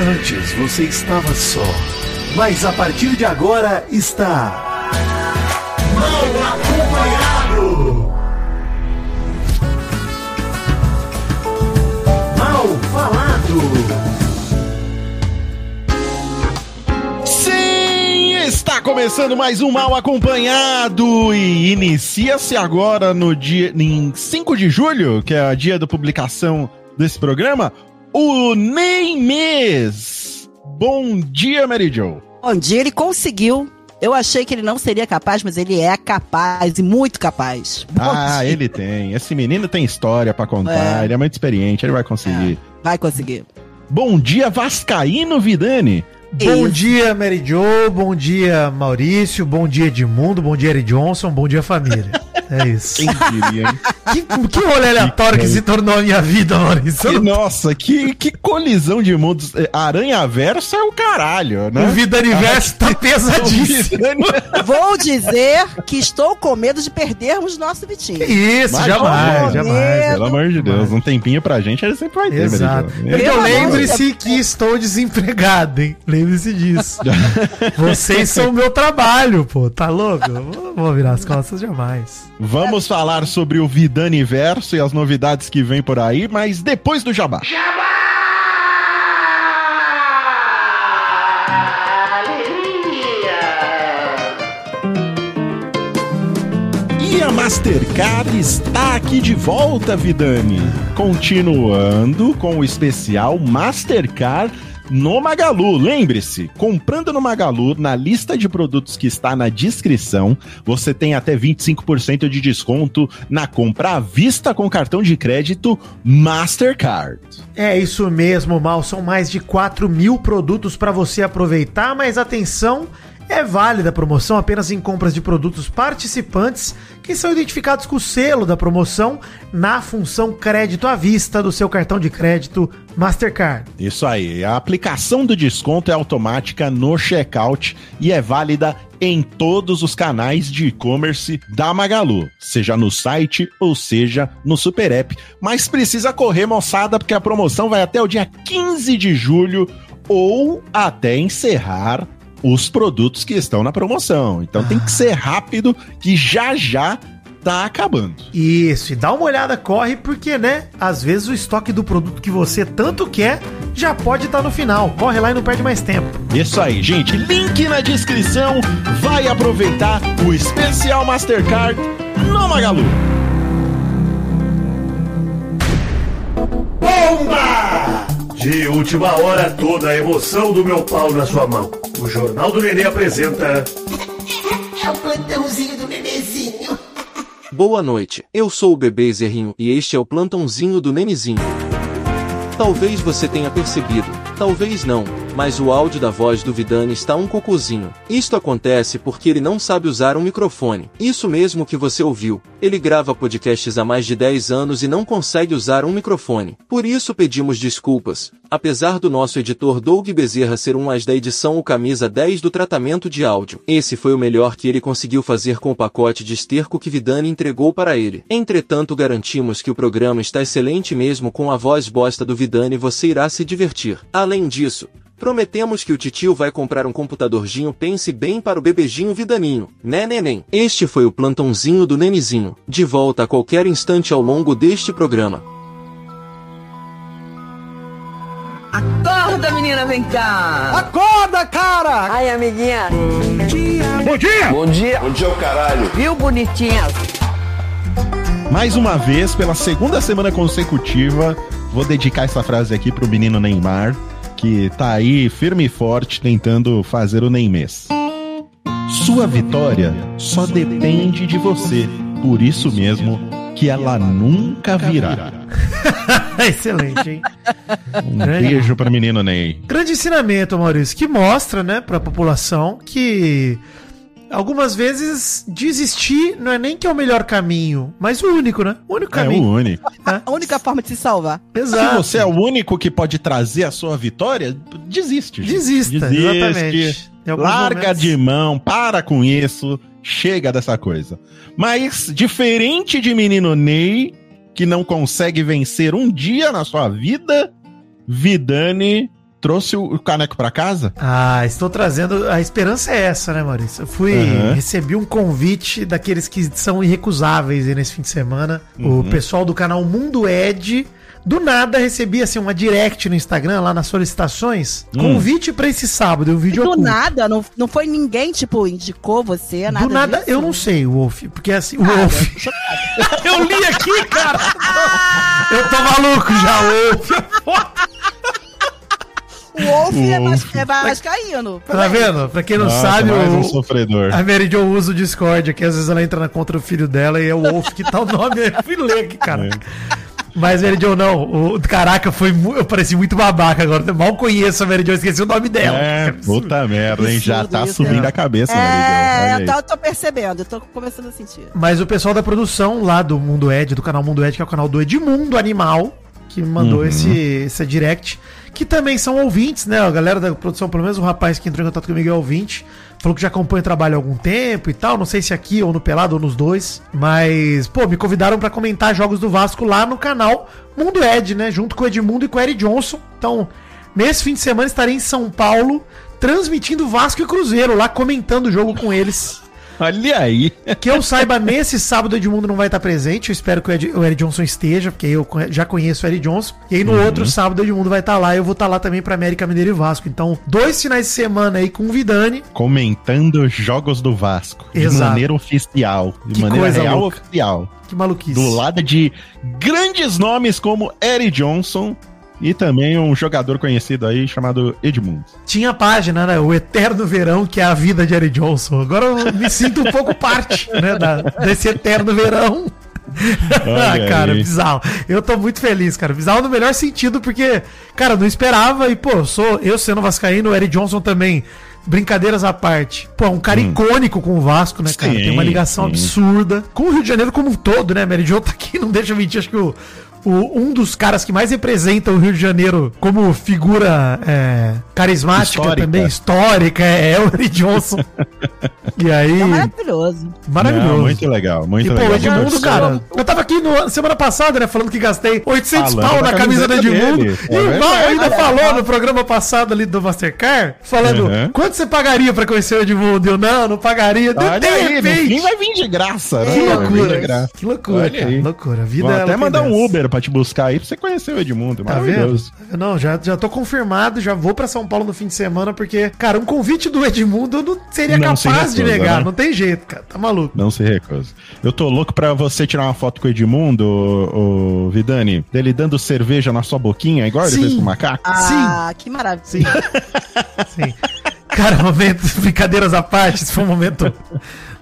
Antes você estava só, mas a partir de agora está. Mal acompanhado! Mal falado! Sim, está começando mais um Mal Acompanhado e inicia-se agora no dia em 5 de julho, que é o dia da publicação desse programa, o Nem Mês. Bom dia, Mary Jo. Bom dia, ele conseguiu. Eu achei que ele não seria capaz, mas ele é capaz e muito capaz. Bom Ah, dia. ele tem. Esse menino tem história pra contar, É. ele é muito experiente, ele vai conseguir. Vai conseguir. Bom dia, Vascaíno Vidani. Bom Isso. dia, Mary Jo. Bom dia, Maurício. Bom dia, Edmundo. Bom dia, Eric Johnson. Bom dia, família. É isso. Quem diria, hein? Que, que rolê aleatório que se tornou a minha vida, Maurício. Que- nossa, que, que colisão de mundos. É, Aranha Verso é o caralho, né? O Vida Universo tá pesadíssimo. Vou dizer que estou com medo de perdermos nosso Vitinho. Isso, Mas jamais, jamais. Pelo amor de Deus, um tempinho pra gente ele sempre vai ter, Exato. Então lembre-se que estou desempregado, hein? Lembre-se disso. Vocês são o meu trabalho, pô. Tá louco? Eu Vou, vou virar as costas jamais. Vamos falar sobre o Vidani Verso e as novidades que vem por aí, mas depois do Jabá. E a Mastercard está aqui de volta, Vidani. Continuando com o especial Mastercard no Magalu. Lembre-se, comprando no Magalu, na lista de produtos que está na descrição, você tem até 25% de desconto na compra à vista com cartão de crédito Mastercard. É isso mesmo, Mal. São mais de 4 mil produtos para você aproveitar, mas atenção, é válida a promoção apenas em compras de produtos participantes que são identificados com o selo da promoção na função crédito à vista do seu cartão de crédito Mastercard. Isso aí, a aplicação do desconto é automática no checkout e é válida em todos os canais de e-commerce da Magalu, seja no site ou seja no Super App. Mas precisa correr, moçada, porque a promoção vai até o dia 15 de julho ou até encerrar os produtos que estão na promoção. Então tem que ser rápido que já já tá acabando. Isso, e dá uma olhada, corre, porque, né? Às vezes o estoque do produto que você tanto quer já pode estar no final. Corre lá e não perde mais tempo. Isso aí, gente. Link na descrição. Vai aproveitar o especial Mastercard no Magalu. Bomba! De última hora, toda a emoção do meu pau na sua mão. O Jornal do Nenê apresenta. É o plantãozinho do bebezinho. Boa noite, eu sou o bebê Zerrinho e este é o plantãozinho do Nenezinho. Talvez você tenha percebido, talvez não, mas o áudio da voz do Vidani está um cocôzinho. Isto acontece porque ele não sabe usar um microfone. Isso mesmo que você ouviu. Ele grava podcasts há mais de 10 anos e não consegue usar um microfone. Por isso pedimos desculpas. Apesar do nosso editor Doug Bezerra ser um as da edição o camisa 10 do tratamento de áudio, esse foi o melhor que ele conseguiu fazer com o pacote de esterco que Vidani entregou para ele. Entretanto, garantimos que o programa está excelente mesmo com a voz bosta do Vidani você irá se divertir. Disso, Prometemos que o titio vai comprar um computadorzinho pense bem para o bebezinho Vidaninho, né neném? Este foi o plantãozinho do Nenezinho, de volta a qualquer instante ao longo deste programa. Acorda, menina, vem cá. Acorda, cara! Ai, amiguinha. Bom dia! Bom dia. Bom dia, o caralho. Viu, bonitinha? Mais uma vez, pela segunda semana consecutiva, vou dedicar essa frase aqui pro menino Neymar, que tá aí firme e forte tentando fazer o Neymês. Sua vitória só depende de você, por isso mesmo que ela nunca virá. Excelente, hein? Um É. beijo pra menino Ney. Grande ensinamento, Maurício, que mostra, né, pra população que algumas vezes desistir não é nem que é o melhor caminho, mas o único, né? O único É o caminho. único. A única forma de se salvar. Se Exato. você é o único que pode trazer a sua vitória, desiste. gente. Desista, exatamente. Em alguns Larga momentos- de mão, para com isso, chega dessa coisa. Mas, diferente de menino Ney, que não consegue vencer um dia na sua vida, Vidani trouxe o caneco pra casa? Ah, estou trazendo. A esperança é essa, né, Maurício? Eu fui. Uhum. Recebi um convite daqueles que são irrecusáveis aí nesse fim de semana. O pessoal do canal Mundo Ed. Do nada recebi assim uma direct no Instagram, lá nas solicitações. Convite pra esse sábado, um vídeo Do oculto. nada, não, não foi ninguém, tipo, indicou você, nada Do nada, disso? eu não sei, Wolf. Porque assim, o Wolf. eu li aqui, cara! eu tô maluco já, Wolf. O Wolf é, Wolf. vas- é vascaíno. Tá vendo? Pra quem não Nossa, sabe, mais um o, sofredor. A Mary Jo usa o Discord aqui, às vezes ela entra na contra do filho dela e é o Wolf que tá o nome. Eu fui ler aqui, cara. Mas Mary Jo não, o, caraca, foi eu pareci muito babaca agora. Eu mal conheço a Mary Jo, esqueci o nome dela. É, puta merda, hein? Já tá isso, subindo né? a cabeça, É, eu tô percebendo, eu tô começando a sentir. Mas o pessoal da produção lá do Mundo Ed, do canal Mundo Ed, que é o canal do Edmundo Animal, que me mandou Uhum. esse, esse direct, que também são ouvintes, né? A galera da produção, pelo menos o rapaz que entrou em contato comigo é ouvinte. Falou que já acompanha o trabalho há algum tempo e tal. Não sei se aqui ou no Pelado ou nos dois. Mas, pô, me convidaram pra comentar jogos do Vasco lá no canal Mundo Ed, né? Junto com o Edmundo e com o Eric Johnson. Então, nesse fim de semana estarei em São Paulo transmitindo Vasco e Cruzeiro lá, comentando o jogo com eles. Olha aí. Que eu saiba, nesse sábado o Edmundo não vai estar presente. Eu espero que o Ed, o Ed Johnson esteja, porque eu já conheço o Ed Johnson. E aí no Uhum. outro sábado o Edmundo vai estar lá. Eu vou estar lá também pra América Mineiro e Vasco. Então, dois finais de semana aí com o Vidani. Comentando os jogos do Vasco. De Exato. maneira oficial. De Que maneira coisa real louca. oficial. Que maluquice. Do lado de grandes nomes como Eric Johnson e também um jogador conhecido aí chamado Edmundo. Tinha a página, né? O Eterno Verão, que é a vida de Ed Johnson. Agora eu me sinto um pouco parte, né? da- desse Eterno Verão. ah, cara, aí. bizarro. Eu tô muito feliz, cara. Bizarro no melhor sentido, porque, cara, eu não esperava. E, pô, sou, eu sendo vascaíno, o Eric Johnson também. Brincadeiras à parte. Pô, é um cara icônico com o Vasco, né, cara? Hum. Sim, Tem uma ligação sim. absurda. Com o Rio de Janeiro como um todo, né? Mary Jo tá aqui, não deixa eu mentir. Acho que o, o- um dos caras que mais representa o Rio de Janeiro como figura é, carismática Histórica. também, histórica, é, é o Eric Johnson. e aí, É maravilhoso. maravilhoso. Não, muito legal, muito E, pô, legal. o Edmundo, Muito cara, eu tava aqui no, semana passada, né, falando que gastei 800 Falando pau na camisa do Edmundo. dele, E é o Val ainda falou no programa passado ali do Mastercard, falando, Uhum. quanto você pagaria pra conhecer o Edmundo? Eu, não, não pagaria. De, Olha de aí, repente, fim vai vir de graça, né? que loucura, que loucura, cara, loucura. A vida Vou ela até mandar um dessas. Uber pra te buscar aí pra você conhecer o Edmundo. Tá vendo? Maravilhoso. Não, já, já tô confirmado, já vou pra São Paulo no fim de semana, porque, cara, um convite do Edmundo eu não seria Não se capaz de recusa, negar, né? não tem jeito, cara, tá maluco. Não se recusa. Eu tô louco pra você tirar uma foto com o Edmundo, ô, ô, Vidani, dele dando cerveja na sua boquinha, igual ele Sim. fez com o macaco. Ah, que maravilha. Sim. Sim. Cara, momento, brincadeiras à parte, esse foi um momento,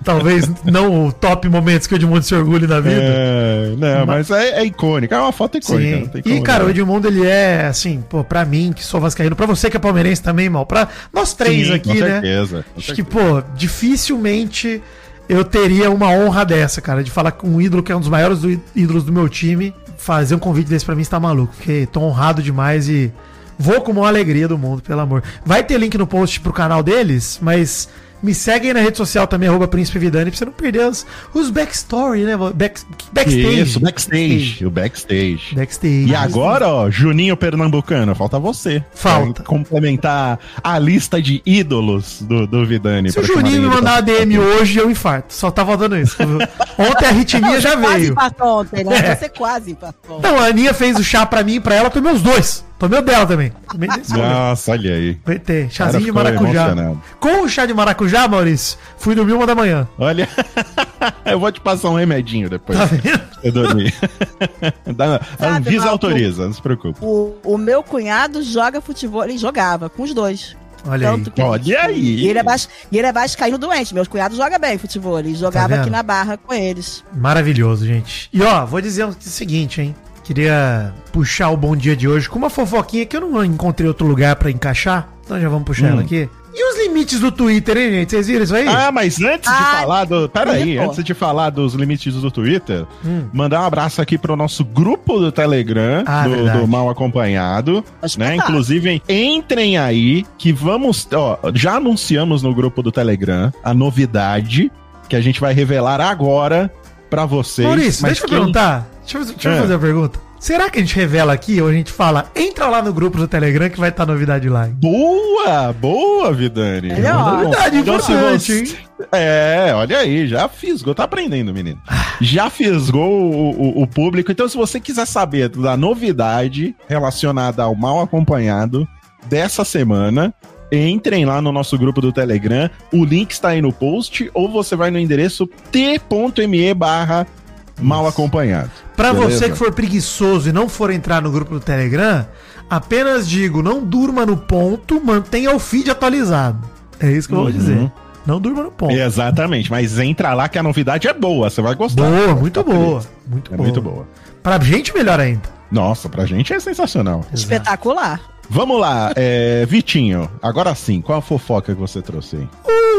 talvez não o top momentos que o Edmundo se orgulhe da vida. É, não, mas é, é icônica, é uma foto icônica. Sim. E, cara, o. Edmundo, ele é, assim, pô, pra mim, que sou vascaíno, pra você que é palmeirense também, mal, pra nós três Sim, aqui, com né? certeza, com Acho que, pô, dificilmente eu teria uma honra dessa, cara, de falar com um ídolo que é um dos maiores do- ídolos do meu time, fazer um convite desse pra mim, você tá maluco, porque tô honrado demais e vou com a maior alegria do mundo, pelo amor. Vai ter link no post pro canal deles, mas me segue aí na rede social também, arroba Príncipe Vidani, pra você não perder os, os backstory, né? Back, backstage. Isso, backstage, o backstage. Backstage. E agora, ó, Juninho Pernambucano, falta você. Falta. Complementar a lista de ídolos do, do Vidani. Se o Juninho me mandar uma DM hoje, eu infarto. Só tá faltando isso. Ontem a arritmia já Quase veio. empatou ontem, né? É. Você quase empatou. Não, a Aninha fez o chá pra mim e pra ela, tomei os dois. Tomei o dela também. Tomei desse momento. Nossa, olha aí. Aguentei. Chazinho de maracujá. Com o chá de maracujá, Maurício, fui dormir uma da manhã. Olha, eu vou te passar um remedinho depois. Tá vendo? Eu dormir. Da- a Sabe, Anvisa autoriza, não se preocupe. O, o meu cunhado joga futebol, ele jogava com os dois. Olha aí. Tanto que Olha aí. E ele é, bas, e ele é vascaíno doente. Meus cunhados jogam bem futebol. Ele jogava vendo? aqui na barra com eles. Maravilhoso, gente. E ó, vou dizer o seguinte, hein? Queria puxar o bom dia de hoje com uma fofoquinha que eu não encontrei outro lugar pra encaixar. Então já vamos puxar Hum. ela aqui. E os limites do Twitter, hein, gente? Vocês viram isso aí? Ah, mas antes de Ah, falar do. Pera aí, pô. antes de falar dos limites do Twitter, Hum. mandar um abraço aqui pro nosso grupo do Telegram, Ah, do, do Mal Acompanhado. Acho Né? que tá. Inclusive, entrem aí que vamos. Ó, já anunciamos no grupo do Telegram a novidade que a gente vai revelar agora pra vocês. Maurício, mas deixa eu quem- perguntar. Deixa eu, deixa eu É. fazer uma pergunta. Será que a gente revela aqui ou a gente fala, entra lá no grupo do Telegram que vai estar novidade lá? Boa, boa, Vidani. Muito bom. Novidade Então, importante, hein? É, olha aí, já fisgou, tá aprendendo, menino. Já fisgou o, o- o público. Então, se você quiser saber da novidade relacionada ao mal acompanhado dessa semana, entrem lá no nosso grupo do Telegram. O link está aí no post, ou você vai no endereço t.me barra mal acompanhado. Pra Beleza? você que for preguiçoso e não for entrar no grupo do Telegram, apenas digo, não durma no ponto, mantenha o feed atualizado. É isso que eu vou Uhum. dizer. Não durma no ponto. Exatamente, mas entra lá que a novidade é boa, você vai gostar. Boa, muito boa. Muito É boa. muito boa. Pra gente, melhor ainda. Nossa, pra gente é sensacional. Espetacular. Vamos lá, é, Vitinho, agora sim, qual a fofoca que você trouxe aí?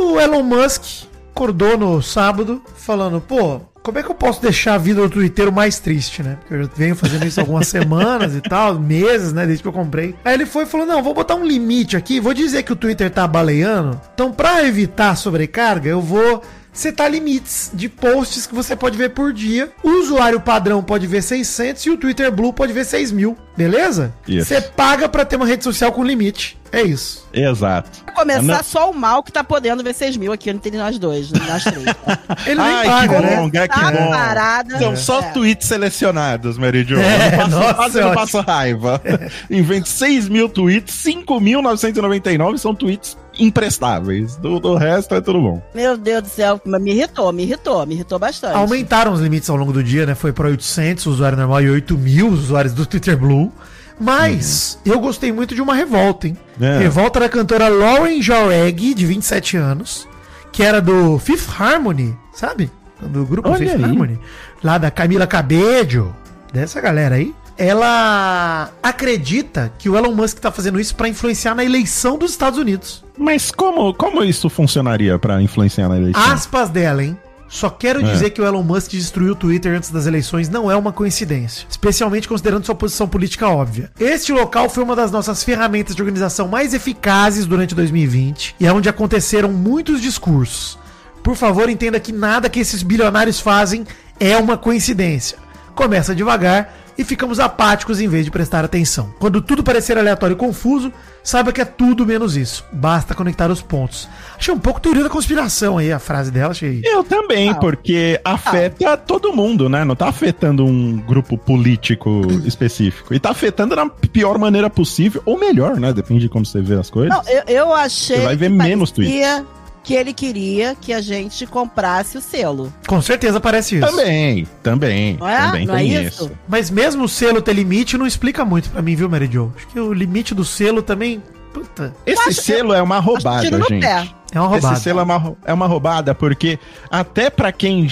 O Elon Musk acordou no sábado falando, pô, como é que eu posso deixar a vida do Twitter mais triste, né? Porque eu já venho fazendo isso algumas semanas e tal, meses, né, desde que eu comprei. Aí ele foi e falou, não, vou botar um limite aqui, vou dizer que o Twitter tá baleando, então pra evitar sobrecarga, eu vou setar limites de posts que você pode ver por dia. O usuário padrão pode ver 600 e o Twitter Blue pode ver 6 mil, beleza? Isso. Você paga pra ter uma rede social com limite. É isso. Exato. Pra começar, Ana- só o mal que tá podendo ver 6 mil aqui entre nós dois, nós três. tá? Ele nem Ai, paga, que né? bom, é que Tá bom. parada. São só É. tweets selecionados, Mary Jo. É, eu não passo, é não passo raiva. Invente 6 mil tweets, 5.999 são tweets imprestáveis. Do, do resto é tudo bom. Meu Deus do céu, mas me irritou, me irritou, me irritou bastante. Aumentaram os limites ao longo do dia, né? Foi para 800 o usuário normal e 8 mil os usuários do Twitter Blue. Mas eu gostei muito de uma revolta, hein? É. Revolta da cantora Lauren Jaureg, de 27 anos, que era do Fifth Harmony, sabe? Do grupo Olha Fifth aí. Harmony. Lá da Camila Cabello, dessa galera aí. Ela acredita que o Elon Musk tá fazendo isso para influenciar na eleição dos Estados Unidos. Mas como, como isso funcionaria pra influenciar na eleição? Aspas dela, hein? Só quero É. dizer que o Elon Musk destruiu o Twitter antes das eleições não é uma coincidência, especialmente considerando sua posição política óbvia. Este local foi uma das nossas ferramentas de organização mais eficazes durante 2020 e é onde aconteceram muitos discursos. Por favor, entenda que nada que esses bilionários fazem é uma coincidência. Começa devagar e ficamos apáticos em vez de prestar atenção. Quando tudo parecer aleatório e confuso, saiba que é tudo menos isso. Basta conectar os pontos. Achei um pouco teoria da conspiração aí a frase dela, achei. Eu também, Ah. porque afeta todo mundo, né? Não tá afetando um grupo político específico. E tá afetando da pior maneira possível, ou melhor, né? Depende de como você vê as coisas. Não, eu, eu achei Você vai ver que menos parecia que ele queria que a gente comprasse o selo. Com certeza parece isso. Também, também. Não é? Também Não é isso? isso. Mas mesmo o selo ter limite não explica muito pra mim, viu, Mary Jo? Acho que o limite do selo também. Puta, Esse acho- selo é uma roubada, tiro no gente. É uma roubada. Esse selo é uma, é uma roubada, porque até pra quem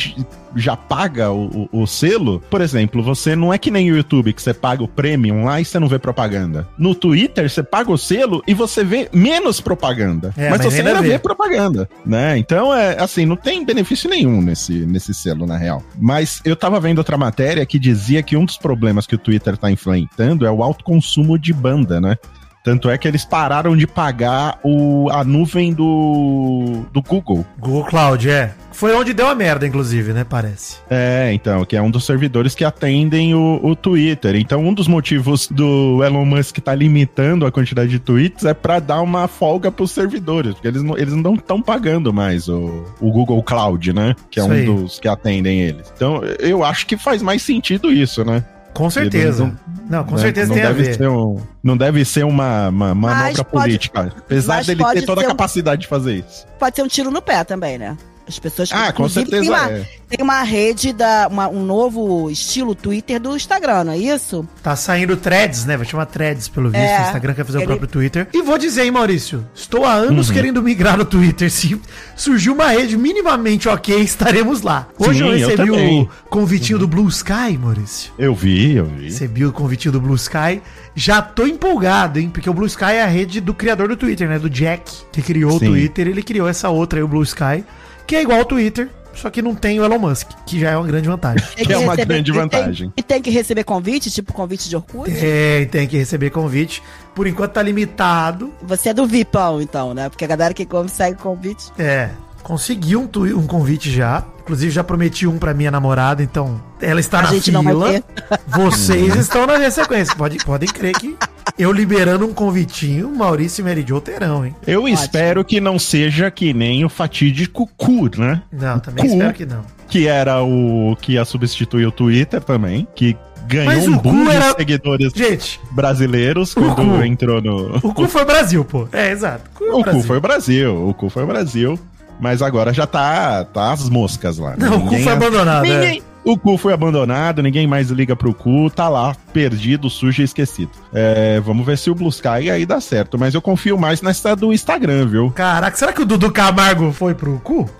já paga o, o- o selo, por exemplo, você não é que nem o YouTube, que você paga o premium lá e você não vê propaganda. No Twitter, você paga o selo e você vê menos propaganda. É, mas, mas você ainda ainda vê. vê propaganda, né? Então, é assim, não tem benefício nenhum nesse, nesse selo, na real. Mas eu tava vendo outra matéria que dizia que um dos problemas que o Twitter tá enfrentando é o alto consumo de banda, né? Tanto é que eles pararam de pagar o, a nuvem do, do Google. Google Cloud, é. Foi onde deu a merda, inclusive, né? Parece. É, então, que é um dos servidores que atendem o, o Twitter. Então, um dos motivos do Elon Musk estar limitando a quantidade de tweets é para dar uma folga para os servidores, porque eles não eles não estão pagando mais o, o Google Cloud, né? Que é Isso um aí. dos que atendem eles. Então, eu acho que faz mais sentido isso, né? Com certeza. Não, com Né? certeza não tem a deve ver. Ser um, não deve ser uma, uma manobra pode- política. Apesar dele ter toda a um- capacidade de fazer isso. Pode ser um tiro no pé também, né? As pessoas Ah, com certeza tem uma, é. tem uma rede da uma- um novo estilo Twitter do Instagram, não é isso? Tá saindo threads, né? Vai chamar threads, pelo visto. É, o Instagram quer fazer o ele- próprio Twitter. E vou dizer, hein, Maurício? Estou há anos Uhum. querendo migrar no Twitter. Se surgiu uma rede minimamente ok, estaremos lá. Hoje Sim, eu eu recebi também. o convitinho do Blue Sky, Maurício. Eu vi, eu vi. Recebi o convitinho do Blue Sky. Já tô empolgado, hein? Porque o Blue Sky é a rede do criador do Twitter, né? Do Jack, que criou Sim. o Twitter. Ele criou essa outra aí, o Blue Sky, que é igual ao Twitter, só que não tem o Elon Musk, que já é uma grande vantagem. Tem Que é uma receber- grande e tem- vantagem. E tem que receber convite, tipo convite de Orkut? Tem, tem que receber convite. Por enquanto tá limitado. Você é do VIPão, então, né? Porque a galera que consegue convite. É. Consegui um, um convite já. Inclusive, já prometi um pra minha namorada, então ela está A na gente não vai fila. ter. Vocês estão na minha sequência. Pode, podem crer que eu liberando um convitinho, Maurício e Mary Jo terão, hein? Eu espero que não seja que nem o fatídico cu, né? Não, também Cu. espero que não. Que era o que ia substituir o Twitter também, que ganhou Mas um boom era- de seguidores Gente, brasileiros O quando cu. entrou no. o cu foi Brasil, pô. É, exato. Cu é O cu foi o Brasil, o cu foi o Brasil. Mas agora já tá, tá as moscas lá. Não, o cu Ninguém- foi abandonado. é. O cu foi abandonado, ninguém mais liga pro cu, tá lá, perdido, sujo e esquecido. É, vamos ver se o Blue Sky aí dá certo, mas eu confio mais nessa do Instagram, viu? Caraca, será que o Dudu Camargo foi pro cu?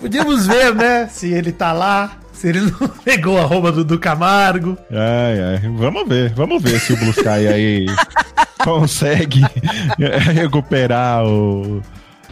Podíamos ver, né? Se ele tá lá, se ele não pegou a roupa do Dudu Camargo. Ai, ai, vamos ver, vamos ver se o Blue Sky aí consegue recuperar o.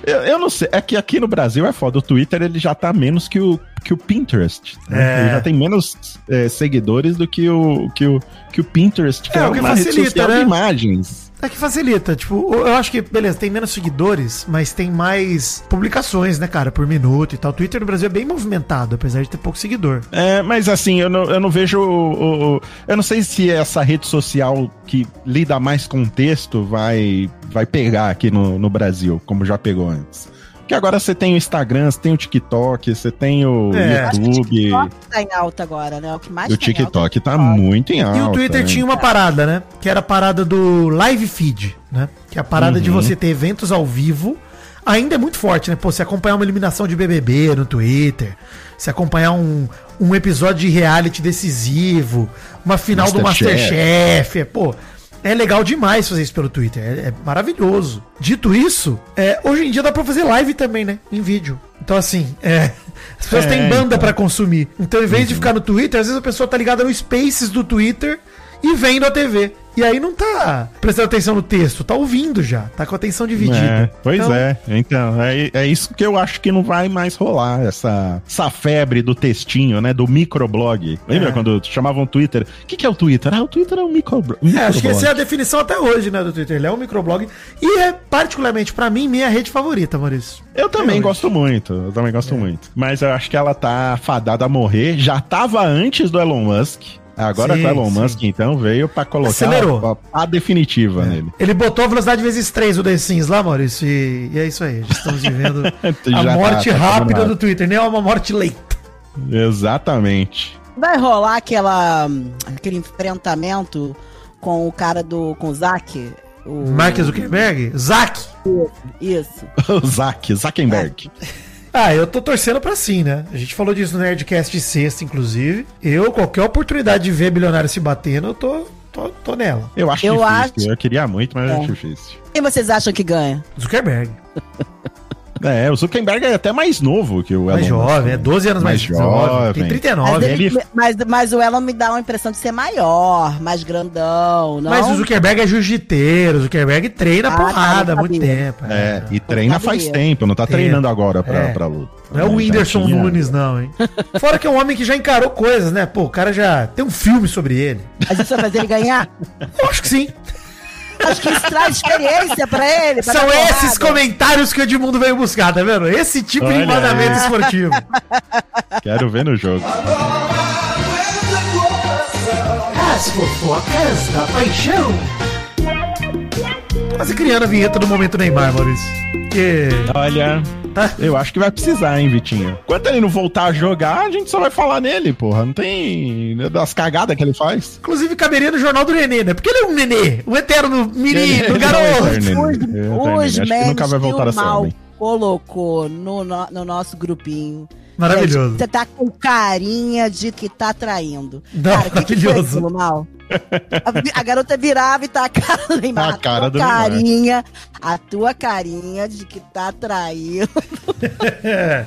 Eu, eu não sei, é que aqui no Brasil é foda. O Twitter ele já tá menos que o, que o Pinterest. né? É. Ele já tem menos é, seguidores do que o, que o, que o Pinterest, que É, é, o que facilita, né? de imagens. É que facilita, tipo, eu acho que, beleza, tem menos seguidores, mas tem mais publicações, né, cara, por minuto e tal. O Twitter no Brasil é bem movimentado, apesar de ter pouco seguidor. É, mas assim, eu não, eu não vejo. o- o- eu não sei se essa rede social que lida mais com texto vai, vai pegar aqui no, no Brasil, como já pegou antes. Porque agora você tem o Instagram, você tem o TikTok, você tem o É. YouTube. TikTok tá em alta agora, né? O que mais o tá alta TikTok é tá muito em alta. E o Twitter né? tinha uma parada, né? Que era a parada do live feed, né? Que é a parada de Uhum. você ter eventos ao vivo. Ainda é muito forte, né? Pô, você acompanhar uma eliminação de BBB no Twitter, você acompanhar um, um episódio de reality decisivo, uma final do Masterchef. Masterchef, é, pô, é legal demais fazer isso pelo Twitter, é, é maravilhoso. Dito isso, é, hoje em dia dá pra fazer live também, né? Em vídeo. Então, assim, é, as pessoas É, têm banda então. pra consumir. Então, em vez de ficar no Twitter, às vezes a pessoa tá ligada no Spaces do Twitter e vendo a TV. E aí não tá prestando atenção no texto, tá ouvindo já, tá com a atenção dividida. É, pois Então, é, então, é, é isso que eu acho que não vai mais rolar, essa, essa febre do textinho, né, do microblog. Lembra É. quando chamavam Twitter? O que, que é o Twitter? Ah, o Twitter é um micro, É, acho que essa é a microblog. definição até hoje, né, do Twitter. Ele é um microblog e é, particularmente pra mim, minha rede favorita, Maurício. Eu também Realmente. gosto muito, eu também É. gosto muito. Mas eu acho que ela tá fadada a morrer, já tava antes do Elon Musk. Agora Sim, com o Elon sim. Musk, então, veio pra colocar Acelerou. a, a definitiva nele. Ele botou a velocidade vezes 3 o The Sims lá, Maurício, e, e é isso aí. Já estamos vivendo a Já tá- morte tá rápida do Twitter, nem é uma morte lenta. Exatamente. Vai rolar aquela, aquele enfrentamento com o cara do. com o Zack? O... Mark Zuckerberg? Zack! Isso. O Zack, Zuckerberg. Ah, eu tô torcendo pra sim, né? A gente falou disso no Nerdcast de sexta, inclusive. Eu, qualquer oportunidade de ver bilionário se batendo, eu tô, tô, tô nela. Eu acho Eu difícil. acho- Eu queria muito, mas É. acho difícil. Quem vocês acham que ganha? Zuckerberg. É, o Zuckerberg é até mais novo que o Mais Elon Musk, jovem, né? é 12 anos mais, Mais jovem. jovem. Tem Mas, 39. ele- ele- mas, mas o Elon me dá uma impressão de ser maior, mais grandão, não? Mas o Zuckerberg é jiu-jiteiro, o Zuckerberg treina Ah, porrada tá, há não muito tempo. É, e treina sabia. faz tempo, não tá Tempo. treinando agora pra, É. pra luta. Não é o Já Whindersson tinha- Nunes, não, hein? Fora que é um homem que já encarou coisas, né? Pô, o cara já tem um filme sobre ele. A gente vai fazer ele ganhar? Eu acho que sim. Acho que isso traz experiência pra ele. pra São esses comentários que o Edmundo veio buscar, tá vendo? Esse tipo de Olha embasamento aí. esportivo. Quero ver no jogo. As fofocas da paixão. Quase criando a vinheta do momento Neymar, Maurício. Que. Olha, Tá. eu acho que vai precisar, hein, Vitinho? Quando ele não voltar a jogar, a gente só vai falar nele, porra. Não tem das cagadas que ele faz. Inclusive caberia no jornal do Nenê, né? Porque ele é um nenê, um eterno menino, Ele não é garoto. eterno. Os, Ele- ele- os que memes nunca vai voltar a o ser Mal homem. colocou no, no, no nosso grupinho. Maravilhoso. Você tá com carinha de que tá traindo. Não, Cara, o que, que foi maravilhoso. aquilo, Mal? A, a garota virava e tá a cara do Neymar. A cara tua do Neymar. carinha, A tua carinha de que tá traindo. É.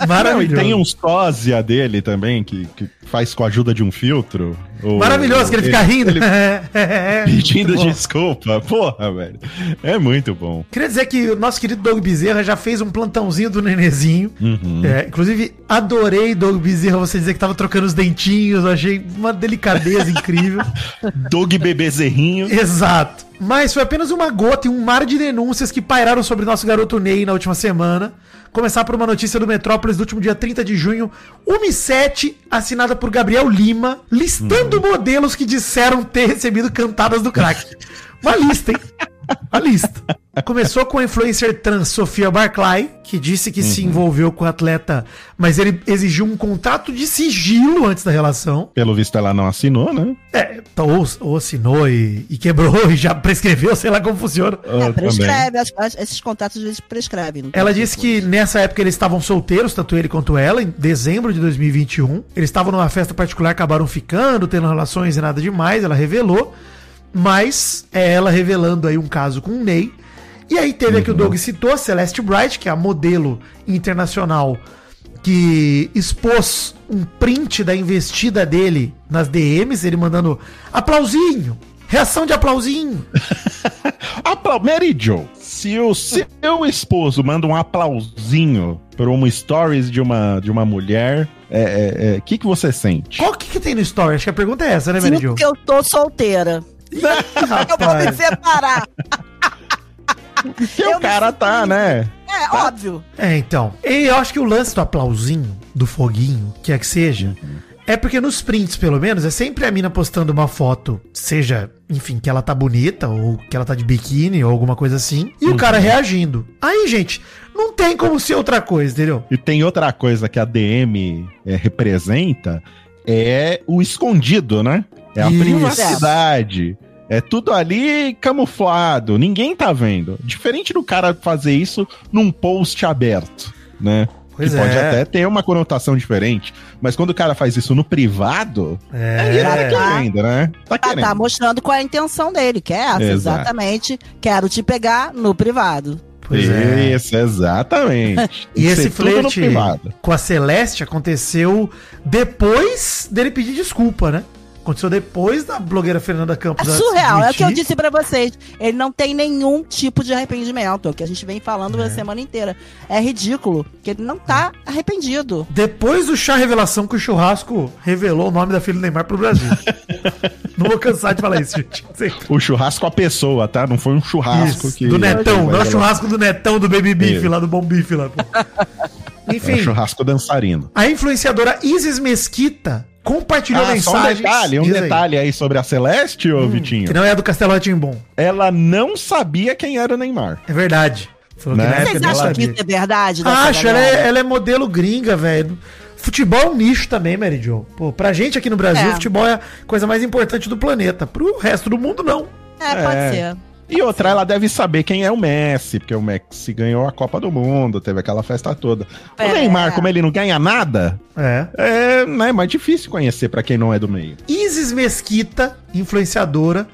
Não, e Maravilhoso. tem um sósia dele também, que, que faz com a ajuda de um filtro. O- Maravilhoso que ele fica rindo. ele É, pedindo desculpa. Porra, velho. É muito bom. Queria dizer que o nosso querido Doug Bezerra já fez um plantãozinho do nenezinho. Uhum. É, inclusive, adorei, Doug Bezerra, você dizer que tava trocando os dentinhos. Achei uma delicadeza incrível. Doug Bebezerrinho. Exato. Mas foi apenas uma gota e um mar de denúncias que pairaram sobre nosso garoto Ney na última semana. Começar por uma notícia do Metrópolis do último dia 30 de junho, 1 e 7, assinada por Gabriel Lima, listando modelos que disseram ter recebido cantadas do crack. Uma lista, hein? Uma lista. Começou com a influencer trans Sofia Barclay, que disse que se envolveu com o atleta, mas ele exigiu um contrato de sigilo antes da relação. Pelo visto, ela não assinou, né? É, então, ou, ou assinou e, e quebrou e já prescreveu, sei lá como funciona. Eu É, prescreve, as- as- esses contatos eles prescrevem. não tem Ela disse que nessa época eles estavam solteiros, tanto ele quanto ela, em dezembro de 2021. Eles estavam numa festa particular, acabaram ficando, tendo relações e nada demais, ela revelou. Mas é ela revelando aí um caso com o Ney. E aí teve a que o Doug citou, a Celeste Bright, que é a modelo internacional que expôs um print da investida dele nas DMs, ele mandando aplausinho, reação de aplausinho. Aplau Mary Jo, se o seu esposo manda um aplausinho por uma stories de uma, de uma mulher, o é, é, que, que você sente? Qual que, que tem no story? Acho que a pergunta é essa, né, Mary Jo? Sinto que eu tô solteira. Eu vou me separar. Porque eu o cara tá, né? É, óbvio. É, então. E eu acho que o lance do aplausinho, do foguinho, que é que seja, é porque nos prints, pelo menos, é sempre a mina postando uma foto, seja, enfim, que ela tá bonita, ou que ela tá de biquíni, ou alguma coisa assim, e o cara reagindo. Aí, gente, não tem como ser outra coisa, entendeu? E tem outra coisa que a DM é, representa, é o escondido, né? É a Isso. privacidade. É tudo ali camuflado, ninguém tá vendo. Diferente do cara fazer isso num post aberto, né? Pois que pode é. até ter uma conotação diferente. Mas quando o cara faz isso no privado, É. aí ele tá É. querendo, né? Tá Ah, querendo. tá mostrando qual é a intenção dele, que é essa, Exato. exatamente. Quero te pegar no privado. Pois é. Isso, exatamente. E esse flerte com a Celeste aconteceu depois dele pedir desculpa, né? Aconteceu depois da blogueira Fernanda Campos. É surreal, é o que eu disse pra vocês. Ele não tem nenhum tipo de arrependimento, é o que a gente vem falando É. a semana inteira. É ridículo, que ele não tá arrependido. Depois do chá revelação que o churrasco revelou o nome da filha do Neymar pro Brasil. não vou cansar de falar isso, gente. Sei. O churrasco a pessoa, tá? Não foi um churrasco Isso, que. do Netão, não é o churrasco do Netão do Baby Beef Isso. lá, do Bom Bife lá. pô. É um Enfim, churrasco dançarino. a influenciadora Isis Mesquita compartilhou Ah, só um mensagens. detalhe, um Diz aí, detalhe aí sobre a Celeste, ô Vitinho. Que não é a do Castelo Ratimbom. Ela não sabia quem era o Neymar. É verdade. Falou que Né? época Vocês acham que isso é verdade? Acho, ela é, ela é modelo gringa, velho. Futebol é um nicho também, Mary Jo. Pô, pra gente aqui no Brasil, É. futebol é a coisa mais importante do planeta. Pro resto do mundo, não. É, pode É. ser. E outra, ela deve saber quem é o Messi, porque o Messi ganhou a Copa do Mundo, teve aquela festa toda. É. O Neymar, como ele não ganha nada, É. é né, mais difícil conhecer pra quem não é do meio. Isis Mesquita, influenciadora,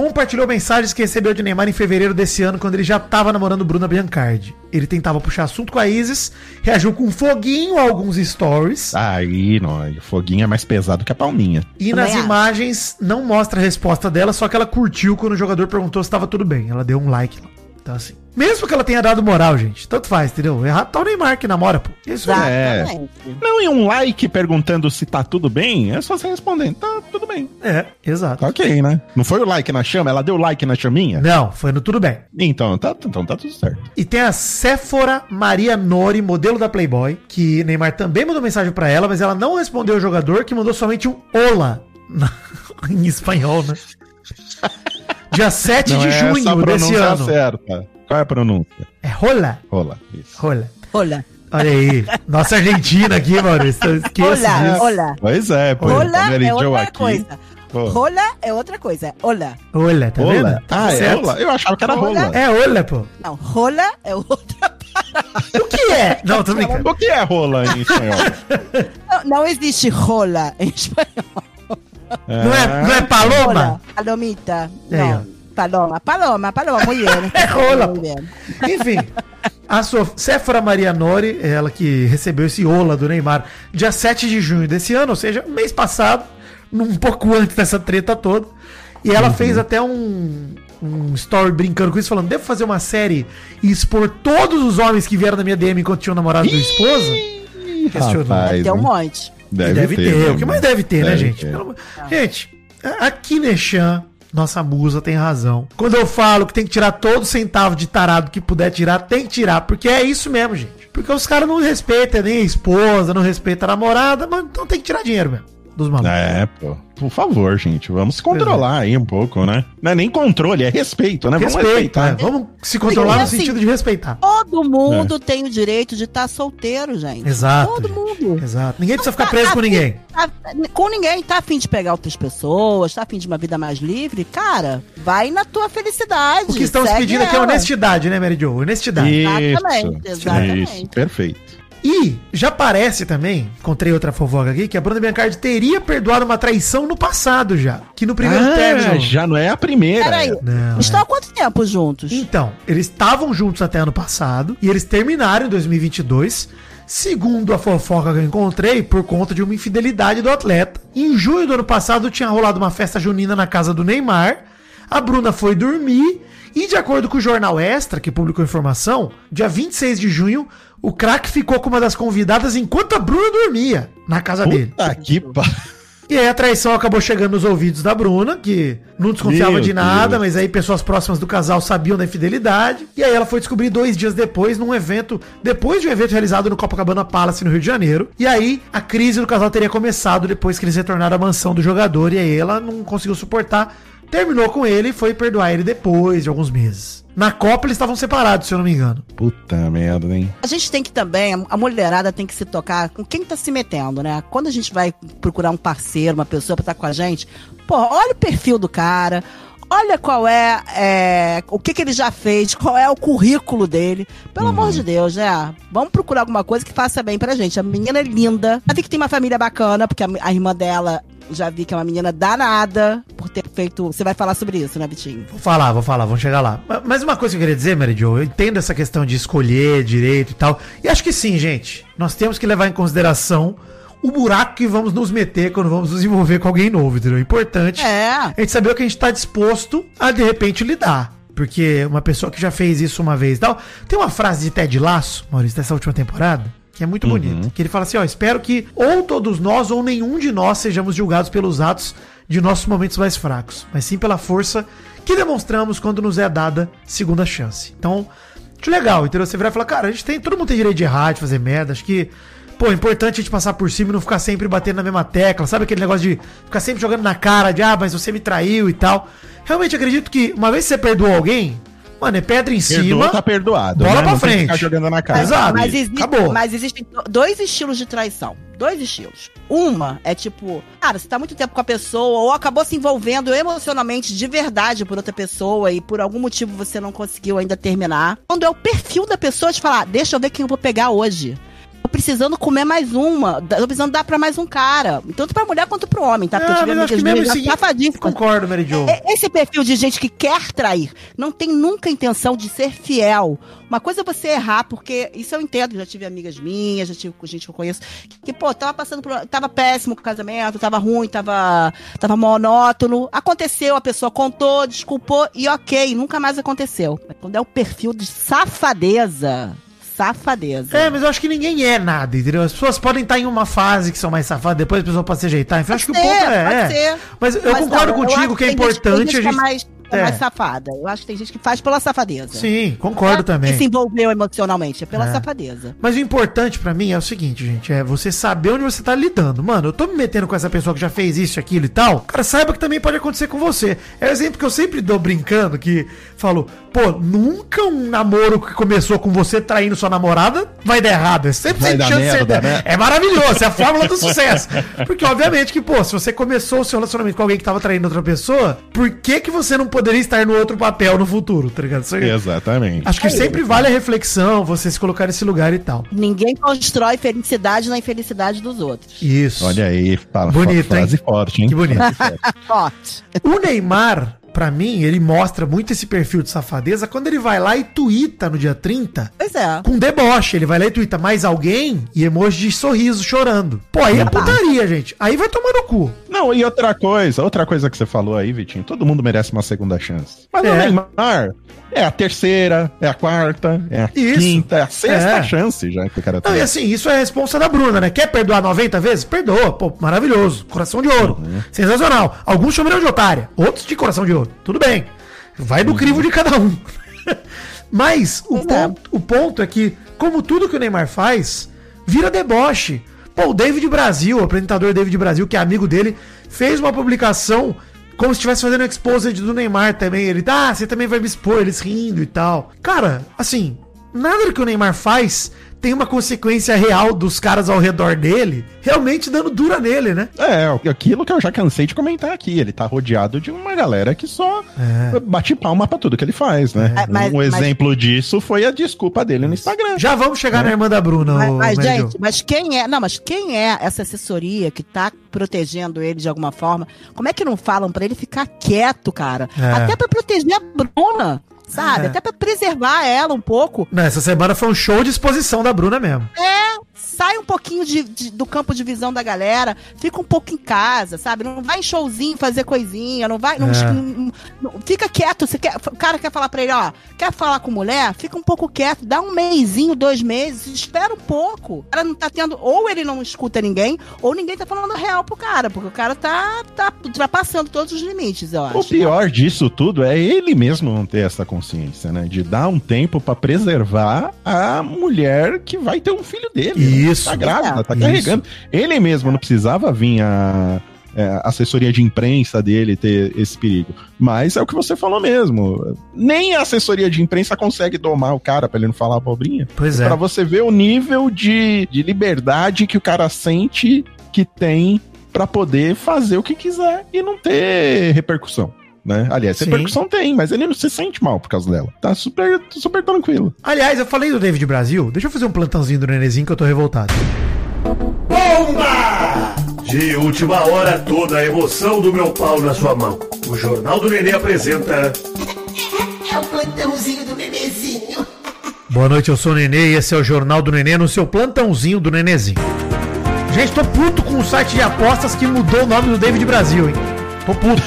compartilhou mensagens que recebeu de Neymar em fevereiro desse ano, quando ele já tava namorando Bruna Biancardi. Ele tentava puxar assunto com a Isis, reagiu com um foguinho a alguns stories. Aí, não, o foguinho é mais pesado que a palminha. E Também nas acho. imagens não mostra a resposta dela, só que ela curtiu quando o jogador perguntou se estava tudo bem. Ela deu um like lá. Então, assim. Mesmo que ela tenha dado moral, gente, tanto faz, entendeu? Errado tá o Neymar que namora, pô. Isso. É. Exatamente. Não, e um like perguntando se tá tudo bem, é só você respondendo, tá tudo bem. É, exato. Tá ok, né? Não foi o like na chama, ela deu like na chaminha? Não, foi no tudo bem. Então, tá, então tá tudo certo. E tem a Séfora Maria Nori, modelo da Playboy, que Neymar também mandou mensagem pra ela, mas ela não respondeu ao jogador, que mandou somente um Ola em espanhol, né? Dia 7 de é junho desse ano. certa. Qual é a pronúncia? É rola? Rola, isso. Rola. Olha, Olha aí. Nossa Argentina aqui, Maurício. Eu esqueço olha, disso. olha. Pois é, pô. Rola Mary é outra aqui, coisa. pô. Rola é outra coisa. Olha. Olha, tá vendo? Rola? Tá Ah, é certo. rola? Eu achava que era Rola? rola. É olha, pô. Não, rola é outra. O que é? Não, tô brincando. O que é rola em espanhol? Não, não existe rola em espanhol. Não é, não é paloma? Rola, palomita. É, Não. Paloma, paloma, paloma, muy bien. É rola, Muy bien. Enfim. A Sof Séfora Maria Nori, ela que recebeu esse Ola do Neymar dia 7 de junho desse ano, ou seja, mês passado, um pouco antes dessa treta toda. E ela fez até um, um story brincando com isso, falando: devo fazer uma série e expor todos os homens que vieram na minha DM enquanto tinham namorado da minha esposa? Questionou. Rapaz, Tem um monte. Deve, deve ter. né, O que mais deve ter, né, Deve gente? ter. Pelo amor- Gente, a a Kineshan, nossa musa, tem razão. Quando eu falo que tem que tirar todo centavo de tarado que puder tirar, tem que tirar. Porque é isso mesmo, gente. Porque os caras não respeitam nem a esposa, não respeitam a namorada, mas então tem que tirar dinheiro mesmo. Dos malucos. É, pô. Por favor, gente, vamos se controlar aí um pouco, né? Não é nem controle, é respeito, né? Vamos Respeito, respeitar. né? Vamos se controlar no Assim, sentido de respeitar. Todo mundo tem o direito de estar solteiro, gente. Exato. Todo gente. mundo. Exato. Ninguém precisa ficar preso com ninguém. Tá- com ninguém, tá afim de pegar outras pessoas, tá afim de uma vida mais livre, cara, vai na tua felicidade. O que estamos pedindo aqui é honestidade, né, Mary Jo? Honestidade. Exatamente, Isso, exatamente. isso, perfeito. E já parece também, encontrei outra fofoca aqui, que a Bruna Biancardi teria perdoado uma traição no passado já. Que no primeiro Ah, término. já não é a primeira. Peraí, Não, estão há quanto tempo juntos? Então, eles estavam juntos até ano passado e eles terminaram em 2022. Segundo a fofoca que eu encontrei, por conta de uma infidelidade do atleta. Em junho do ano passado tinha rolado uma festa junina na casa do Neymar. A Bruna foi dormir e, de acordo com o jornal Extra, que publicou a informação, dia 26 de junho, o craque ficou com uma das convidadas enquanto a Bruna dormia na casa dele. Puta que pa... E aí a traição acabou chegando nos ouvidos da Bruna, que não desconfiava Meu de nada, Deus. mas aí pessoas próximas do casal sabiam da infidelidade. E aí ela foi descobrir dois dias depois, num evento, depois de um evento realizado no Copacabana Palace, no Rio de Janeiro. E aí a crise do casal teria começado depois que eles retornaram à mansão do jogador. E aí ela não conseguiu suportar, terminou com ele e foi perdoar ele depois de alguns meses. Na Copa eles estavam separados, se eu não me engano. Puta merda, hein? A gente tem que também, a mulherada tem que se tocar com quem tá se metendo, né? Quando a gente vai procurar um parceiro, uma pessoa pra estar com a gente, pô, olha o perfil do cara, olha qual é, é, o que que ele já fez, qual é o currículo dele. Pelo amor de Deus, né? Vamos procurar alguma coisa que faça bem pra gente. A menina é linda, já vi que tem uma família bacana, porque a, a irmã dela já vi que é uma menina danada por ter feito. Você vai falar sobre isso, né, Vitinho? Vou falar, vou falar, vamos chegar lá. Ma- Mas uma coisa que eu queria dizer, Mary Jo, eu entendo essa questão de escolher direito e tal. E acho que sim, gente. Nós temos que levar em consideração o buraco que vamos nos meter quando vamos nos envolver com alguém novo, entendeu? É importante É. a gente saber o que a gente tá disposto a, de repente, lidar. Porque uma pessoa que já fez isso uma vez e tal. Tem uma frase de Ted Laço, Maurício, dessa última temporada, que é muito bonita. Que ele fala assim: ó, espero que ou todos nós ou nenhum de nós sejamos julgados pelos atos de nossos momentos mais fracos, mas sim pela força que demonstramos quando nos é dada segunda chance. Então, acho legal, entendeu? Você virar e falar, cara, a gente tem. Todo mundo tem direito de errar, de fazer merda. Acho que. Pô, é importante a gente passar por cima e não ficar sempre batendo na mesma tecla. Sabe aquele negócio de ficar sempre jogando na cara de, ah, mas você me traiu e tal. Realmente acredito que uma vez que você perdoou alguém, mano, é pedra em Perdoou, cima. tá perdoado. bola pra Não frente. Ficar jogando na cara. Exato. Mas, existe- Acabou. mas existem do- dois estilos de traição. Dois estilos. Uma é tipo, cara, você tá muito tempo com a pessoa ou acabou se envolvendo emocionalmente de verdade por outra pessoa e por algum motivo você não conseguiu ainda terminar. Quando é o perfil da pessoa de falar, deixa eu ver quem eu vou pegar hoje. Tô precisando comer mais uma. Tô precisando dar pra mais um cara. Tanto pra mulher quanto pro homem, tá? Porque Ah, eu tive amigas assim, safadíssimas. Concordo, Mary Jo. É- Esse perfil de gente que quer trair não tem nunca intenção de ser fiel. Uma coisa é você errar, porque isso eu entendo. Já tive amigas minhas, já tive gente que eu conheço, que, que, pô, tava passando por. Tava péssimo com o casamento, tava ruim, tava, tava monótono. Aconteceu, a pessoa contou, desculpou e ok, nunca mais aconteceu. Mas Quando é o perfil de safadeza. Safadeza. É, mas eu acho que ninguém é nada, entendeu? As pessoas podem estar em uma fase que são mais safadas, depois a pessoa pode se ajeitar. Enfim, eu acho que o ponto ser, é. é. ser. Mas eu Mas concordo não, eu contigo acho que é importante a gente. mais, é É. mais safada. Eu acho que tem gente que faz pela safadeza. Sim, concordo Que também. se envolveu emocionalmente, é pela É. safadeza. Mas o importante pra mim é o seguinte, gente, é você saber onde você tá lidando. Mano, eu tô me metendo com essa pessoa que já fez isso, aquilo e tal. Cara, saiba que também pode acontecer com você. É o exemplo que eu sempre dou brincando, que falo, pô, nunca um namoro que começou com você traindo sua namorada vai dar errado. É sempre Vai dar chance de ser- merda, né? É maravilhoso, é a fórmula do sucesso. Porque, obviamente, que, pô, se você começou o seu relacionamento com alguém que tava traindo outra pessoa, por que que você não poderia estar no outro papel no futuro, tá ligado? Isso aí- Exatamente. Acho que sempre vale a reflexão, você se colocar nesse lugar e tal. Ninguém constrói felicidade na infelicidade dos outros. Isso. Olha aí, fala, Bonito, frase forte, hein? Que bonito. Forte. O Neymar pra mim, ele mostra muito esse perfil de safadeza quando ele vai lá e tuita no dia 30 Pois é. com deboche. Ele vai lá e tuita mais alguém e emoji de sorriso chorando. Pô, aí é putaria, gente. Aí vai tomar no cu. Não, e outra coisa, outra coisa que você falou aí, Vitinho, todo mundo merece uma segunda chance. Mas É. o Neymar é a terceira, é a quarta, é a Isso. quinta, é a sexta É. chance já que o cara Não, e tem. assim, isso é a responsa da Bruna, né? Quer perdoar 90 vezes? Perdoa. Pô, maravilhoso. Coração de ouro. Sensacional. Alguns chamariam de otária, outros de coração de ouro. Tudo bem. Vai do crivo de cada um. Mas o é. ponto, o ponto é que, como tudo que o Neymar faz, vira deboche. Pô, o David Brasil, o apresentador David Brasil, que é amigo dele, fez uma publicação como se estivesse fazendo exposed do Neymar também. Ele, ah, você também vai me expor, eles rindo e tal. Cara, assim, nada do que o Neymar faz tem uma consequência real dos caras ao redor dele, realmente dando dura nele, né? É, aquilo que eu já cansei de comentar aqui. Ele tá rodeado de uma galera que só bate palma pra tudo que ele faz, né? É, mas- um mas- exemplo disso foi a desculpa dele no Instagram. Já vamos chegar na irmã da Bruna, Mas, mas, gente, mas quem é. Não, mas quem é essa assessoria que tá protegendo ele de alguma forma? Como é que não falam pra ele ficar quieto, cara? É. Até pra proteger a Bruna, sabe? É. Até pra preservar ela um pouco. Não, essa semana foi um show de exposição da Bruna mesmo. Sai um pouquinho de- de- do campo de visão da galera, fica um pouco em casa, sabe? Não vai em showzinho fazer coisinha, não vai. não- É. não- não- fica quieto. Você quer, o cara quer falar pra ele, ó, quer falar com mulher? Fica um pouco quieto, dá um mêsinho, dois meses, espera um pouco. O cara não tá tendo. Ou ele não escuta ninguém, ou ninguém tá falando real pro cara, porque o cara tá, tá ultrapassando todos os limites, eu acho. O pior disso tudo é ele mesmo não ter essa consciência, né? De dar um tempo pra preservar a mulher que vai ter um filho dele. Isso. Tá grávida, tá carregando. Ele mesmo não precisava vir a. é, assessoria de imprensa dele ter esse perigo. Mas é o que você falou mesmo. Nem a assessoria de imprensa consegue domar o cara pra ele não falar abobrinha. Pois é. Pra você ver o nível de, de liberdade que o cara sente que tem pra poder fazer o que quiser e não ter repercussão. Né? Aliás, Sim. repercussão tem, mas ele não se sente mal por causa dela. Tá super, super tranquilo. Aliás, eu falei do David Brasil. Deixa eu fazer um plantãozinho do Nenezinho que eu tô revoltado. Bomba! De última hora, toda a emoção do meu pau na sua mão. O Jornal do Nenê apresenta. É o plantãozinho do Nenezinho. Boa noite, eu sou o Nenê e esse é o Jornal do Nenê no seu plantãozinho do Nenezinho. Gente, tô puto com o site de apostas que mudou o nome do David Brasil, hein? Tô puto.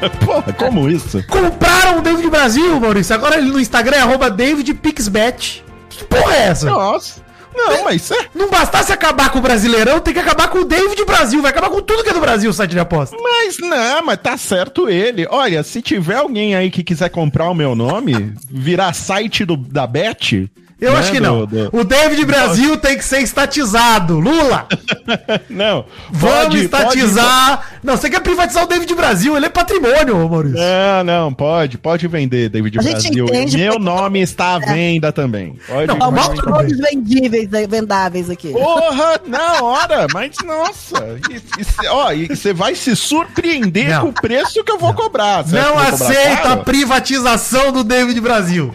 Porra, como isso? Compraram o David Brasil, Maurício. Agora ele no Instagram é arroba DavidPixBet. Que porra é essa? Nossa. Não, mas é. Não bastasse acabar com o Brasileirão, tem que acabar com o David Brasil. Vai acabar com tudo que é do Brasil, o site de apostas. Mas não, mas tá certo ele. Olha, se tiver alguém aí que quiser comprar o meu nome, virar site do, da Bet. Eu né, acho que do- não. do- O David Brasil tem que ser estatizado. Lula, Não. vamos pode- estatizar. Não, você quer privatizar o David Brasil, ele é patrimônio, Maurício. Não, não, pode, pode vender, David A Brasil. entende Meu porque- nome está à venda também. Pode Não, mostra todos vendíveis, eh, vendáveis aqui. Porra, na hora, mas nossa. E, e ó, e você vai se surpreender Não. com o preço que eu vou cobrar. Não que aceita a privatização do David Brasil.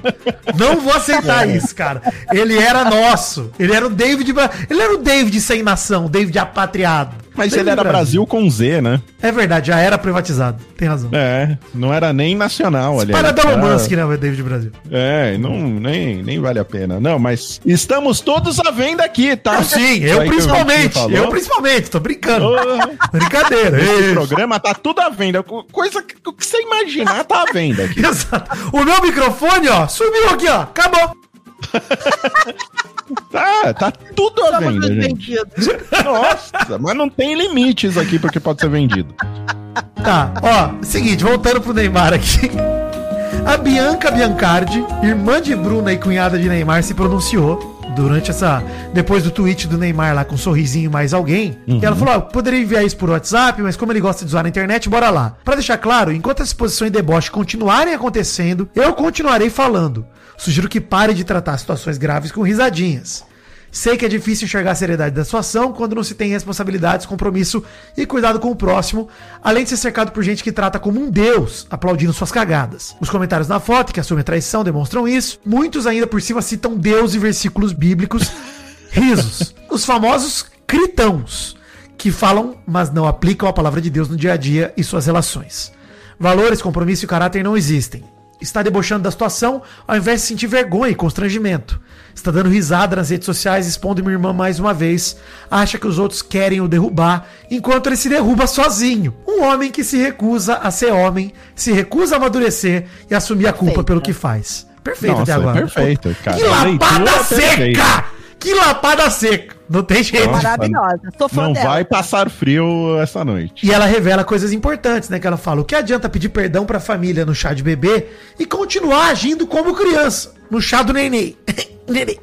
Não vou aceitar isso, cara. Ele era nosso. Ele era o David. Ele era o David sem nação, o David apatriado. Mas David ele era Brasil com Z, né? É verdade, já era privatizado. Tem razão. É, não era nem nacional, aliás. Para da Elon Musk, né, David Brasil. É, não, nem, nem vale a pena. Não, mas estamos todos à venda aqui, tá? Sim, eu principalmente. Falou. Eu principalmente, tô brincando. Porra. Brincadeira. Esse programa tá tudo à venda. Co- Coisa que, que você imaginar tá à venda aqui. Exato. O meu microfone, ó, subiu aqui, ó. Acabou. Tá, tá tudo à Somos venda, gente. Nossa, mas não tem limites aqui porque pode ser vendido. Tá, ó, seguinte, voltando pro Neymar aqui. A Bianca Biancardi, irmã de Bruna e cunhada de Neymar, se pronunciou durante essa. Depois do tweet do Neymar lá com um sorrisinho mais alguém. E ela falou: ó, poderia enviar isso por WhatsApp, mas como ele gosta de zoar na internet, bora lá. Pra deixar claro, enquanto as exposições de deboche continuarem acontecendo, eu continuarei falando. Sugiro que pare de tratar situações graves com risadinhas. Sei que é difícil enxergar a seriedade da situação quando não se tem responsabilidades, compromisso e cuidado com o próximo, além de ser cercado por gente que trata como um deus, aplaudindo suas cagadas. Os comentários na foto, que assumem a traição, demonstram isso. Muitos ainda por cima citam Deus e versículos bíblicos. Risos. Os famosos critãos, que falam, mas não aplicam a palavra de Deus no dia a dia e suas relações. Valores, compromisso e caráter não existem. Está debochando da situação ao invés de sentir vergonha e constrangimento. Está dando risada nas redes sociais, expondo minha irmã mais uma vez. Acha que os outros querem o derrubar, enquanto ele se derruba sozinho. Um homem que se recusa a ser homem, se recusa a amadurecer e assumir a culpa Perfeito, pelo né? que faz. Perfeito Nossa, até agora. perfeito, cara. Que lapada seca! Que lapada seca! Não tem jeito. Nossa, Maravilhosa. Sou fã Não dela. vai passar frio essa noite. E ela revela coisas importantes, né? Que ela fala: o que adianta pedir perdão pra família no chá de bebê e continuar agindo como criança no chá do neném?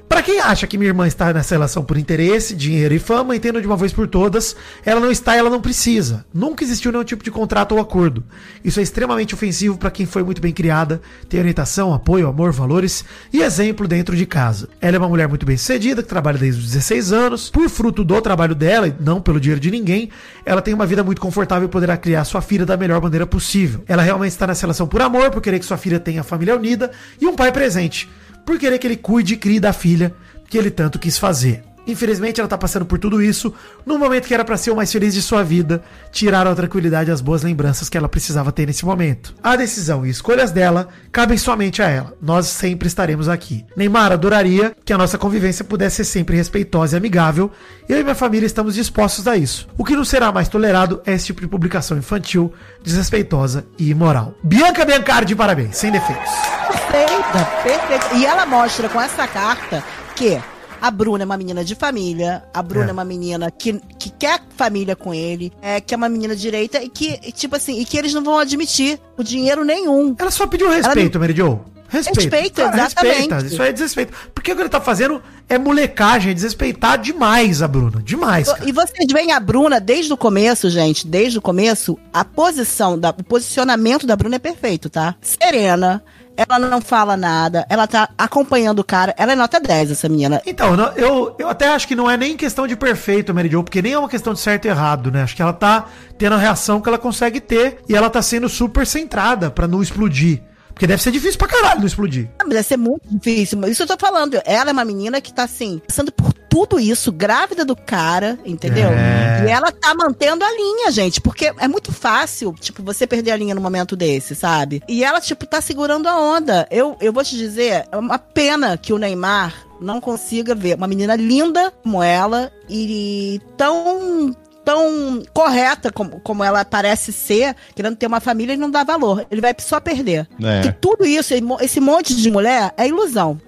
Pra quem acha que minha irmã está nessa relação por interesse, dinheiro e fama, entenda de uma vez por todas, ela não está ela não precisa. Nunca existiu nenhum tipo de contrato ou acordo. Isso é extremamente ofensivo pra quem foi muito bem criada, tem orientação, apoio, amor, valores e exemplo dentro de casa. Ela é uma mulher muito bem sucedida, que trabalha desde os 16 anos, por fruto do trabalho dela e não pelo dinheiro de ninguém, ela tem uma vida muito confortável e poderá criar sua filha da melhor maneira possível. Ela realmente está nessa relação por amor, por querer que sua filha tenha a família unida e um pai presente por querer que ele cuide e crie da filha que ele tanto quis fazer. Infelizmente, ela tá passando por tudo isso no momento que era pra ser o mais feliz de sua vida, tiraram a tranquilidade e as boas lembranças que ela precisava ter nesse momento. A decisão e escolhas dela cabem somente a ela. Nós sempre estaremos aqui. Neymar adoraria que a nossa convivência pudesse ser sempre respeitosa e amigável. Eu e minha família estamos dispostos a isso. O que não será mais tolerado é esse tipo de publicação infantil, desrespeitosa e imoral. Bianca Biancardi, parabéns, sem defeitos. Perfeita, perfeita. E ela mostra com essa carta que a Bruna é uma menina de família, a Bruna É. é, uma menina que, que quer família com ele, é, que é uma menina direita e que, tipo assim, e que eles não vão admitir o dinheiro nenhum. Ela só pediu respeito, Mary Jo. Respeito. Respeito, exatamente. respeita. Isso aí é desrespeito. Porque o que ele tá fazendo é molecagem, é desrespeitar demais a Bruna. Demais, cara. E vocês veem a Bruna desde o começo, gente, desde o começo, a posição, da, o posicionamento da Bruna é perfeito, tá? Serena, ela não fala nada, ela tá acompanhando o cara, ela é nota 10, essa menina. Então, eu, eu até acho que não é nem questão de perfeito, Mary Jo, porque nem é uma questão de certo e errado, né? Acho que ela tá tendo a reação que ela consegue ter e ela tá sendo super centrada pra não explodir. Porque deve ser difícil pra caralho não explodir. Ah, Mas deve ser muito difícil. Isso eu tô falando. Ela é uma menina que tá assim, passando por tudo isso, grávida do cara, entendeu? É. E ela tá mantendo a linha, gente. Porque é muito fácil, tipo, você perder a linha num momento desse, sabe? E ela, tipo, tá segurando a onda. Eu, eu vou te dizer, é uma pena que o Neymar não consiga ver uma menina linda como ela e tão tão correta como, como ela parece ser, querendo ter uma família e não dá valor. Ele vai só perder. É. Que tudo isso, esse monte de mulher, é ilusão.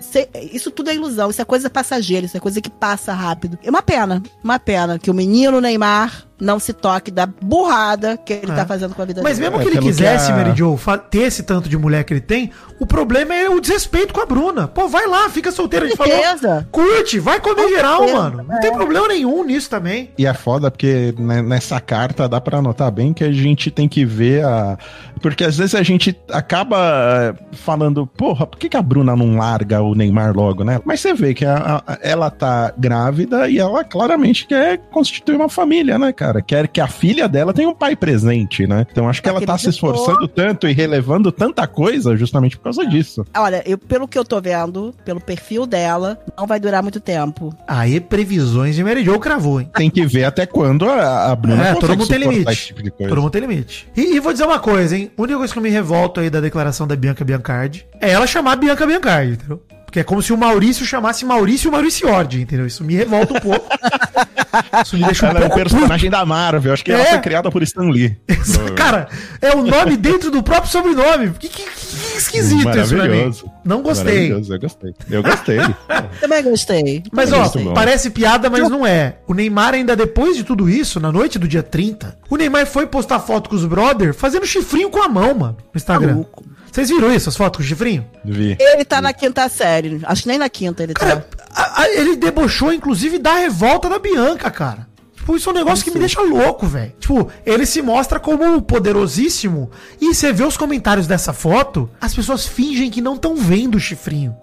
Isso tudo é ilusão. Isso é coisa passageira, isso é coisa que passa rápido. É uma pena, uma pena que o menino Neymar não se toque da burrada que ele É. tá fazendo com a vida Mas dele. mesmo É, que ele pelo que quisesse, a- Mary Jo, fa- ter esse tanto de mulher que ele tem, o problema é o desrespeito com a Bruna. Pô, vai lá, fica solteira. Gente falou. Curte, vai comer Com geral, certeza, mano. Não tem problema nenhum nisso também. E é foda porque nessa carta dá pra notar bem que a gente tem que ver a. Porque às vezes a gente acaba eh, falando, porra, por que, que a Bruna não larga o Neymar logo, né? Mas você vê que a- a- ela tá grávida e ela claramente quer constituir uma família, né, cara? Quer que a filha dela tenha um pai presente, né? Então acho que ela tá se esforçando tanto e relevando tanta coisa justamente por causa disso. Olha, eu, pelo que eu tô vendo, pelo perfil dela, não vai durar muito tempo. Aí, previsões de Mary Jo cravou, hein? Tem que ver até quando a, a Bruna É, todo mundo tem limite. tipo. Todo mundo tem limite. E, e vou dizer uma coisa, hein? A única coisa que eu me revolto aí da declaração da Bianca Biancardi é ela chamar a Bianca Biancardi, entendeu? Porque é como se o Maurício chamasse Maurício Mauriciordi, entendeu? Isso me revolta um pouco. Isso me deixa um Ela é um pouco personagem da Marvel. Acho que ela É. foi criada por Stan Lee. Cara, é o nome dentro do próprio sobrenome. Que, que- que esquisito isso pra mim. Maravilhoso. Não gostei. Maravilhoso, eu gostei. Eu gostei. Também gostei. Mas ó, gostei. parece piada, mas não é. O Neymar ainda depois de tudo isso, na noite do dia 30, o Neymar foi postar foto com os brother fazendo chifrinho com a mão, mano, no Instagram. Maluco. Vocês viram isso, as fotos com chifrinho? Vi. Ele tá na quinta série. Acho que nem na quinta ele tá. Cara, a- a- ele debochou, inclusive, da revolta da Bianca, cara. Tipo, isso é um negócio que me deixa louco, velho. Tipo, ele se mostra como poderosíssimo. E você vê os comentários dessa foto, as pessoas fingem que não estão vendo o chifrinho.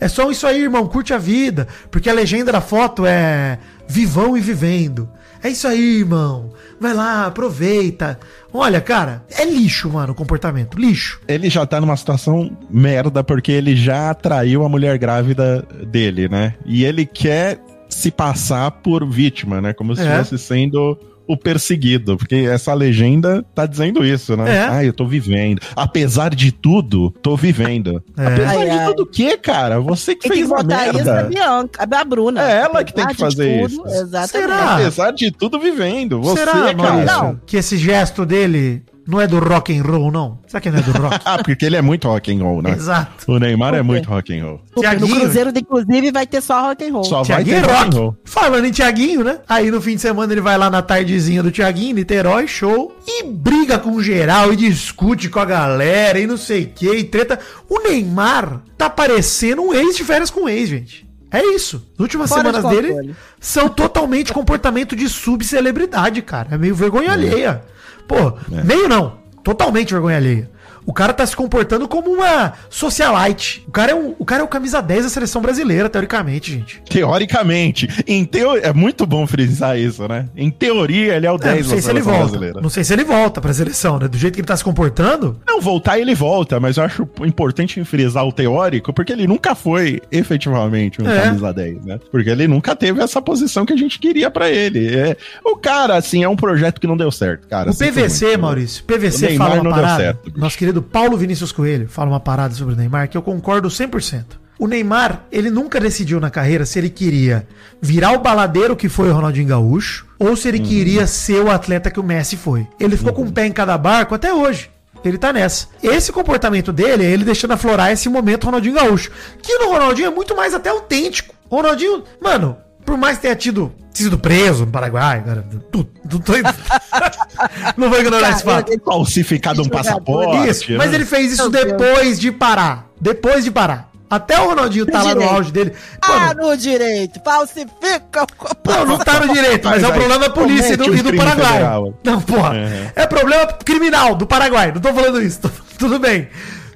É só isso aí, irmão, curte a vida. Porque a legenda da foto é vivão e vivendo. É isso aí, irmão. Vai lá, aproveita. Olha, cara, é lixo, mano, o comportamento. Lixo. Ele já tá numa situação merda porque ele já atraiu a mulher grávida dele, né? E ele quer se passar por vítima, né? Como se É. estivesse sendo o perseguido, porque essa legenda tá dizendo isso, né? É. Ah, eu tô vivendo. Apesar de tudo, tô vivendo. É. Apesar Ai, de ai. tudo o quê, cara? Você que tem fez que a botar isso é a merda. Bianca, a Bruna. É ela que tem que fazer tudo, isso. Exatamente. Será? Apesar de tudo, vivendo. Você, Será, cara. Não. que esse gesto dele não é do rock and roll, não? Será que não é do rock? Ah, porque ele é muito rock and roll, né? Exato. O Neymar é muito rock and roll. Porque no Tiaguinho. Cruzeiro, inclusive, vai ter só rock and roll. Só vai Tiaguinho ter é rock and rock. roll. Falando em Tiaguinho, né? Aí no fim de semana ele vai lá na tardezinha do Tiaguinho, Niterói, show, e briga com geral, e discute com a galera, e não sei o que, e treta. O Neymar tá parecendo um ex de férias com ex, gente. É isso. As últimas Fora de semanas dele controle. são totalmente comportamento de subcelebridade, cara. É meio vergonha alheia. Pô, meio não. Totalmente vergonha alheia. O cara tá se comportando como uma socialite. O cara é, um, o cara é o camisa 10 da seleção brasileira, teoricamente, gente. Teoricamente. Em teo... É muito bom frisar isso, né? Em teoria, ele é o É, 10 não sei da se ele seleção volta. brasileira. Não sei se ele volta pra seleção, né? Do jeito que ele tá se comportando. Não, voltar ele volta, mas eu acho importante frisar o teórico, porque ele nunca foi efetivamente um É. camisa 10, né? Porque ele nunca teve essa posição que a gente queria pra ele. É... O cara, assim, é um projeto que não deu certo, cara. o Sinto PVC, muito. Maurício, PVC fala uma não deu parada. certo, bicho. nosso querido Paulo Vinícius Coelho fala uma parada sobre o Neymar que eu concordo 100%. O Neymar, ele nunca decidiu na carreira se ele queria virar o baladeiro que foi o Ronaldinho Gaúcho ou se ele Uhum. queria ser o atleta que o Messi foi. Ele ficou com um pé em cada barco até hoje. Ele tá nessa. Esse comportamento dele é ele deixando aflorar esse momento Ronaldinho Gaúcho. Que no Ronaldinho é muito mais até autêntico. O Ronaldinho, mano, por mais que tenha tido sido preso no Paraguai, cara, tu, tu, tu, não vou ignorar esse fato. ele- Falsificado um passaporte. Isso, mas né? ele fez isso Meu Deus. depois de parar. Depois de parar. Até o Ronaldinho tá lá no direito. auge dele. Ah, Mano, no direito. Falsifica. não, não tá no direito, mas, Mas é o problema da polícia e do, e Paraguai. federal. Não, porra. Uhum. É problema criminal do Paraguai. Não tô falando isso. tô- tudo bem.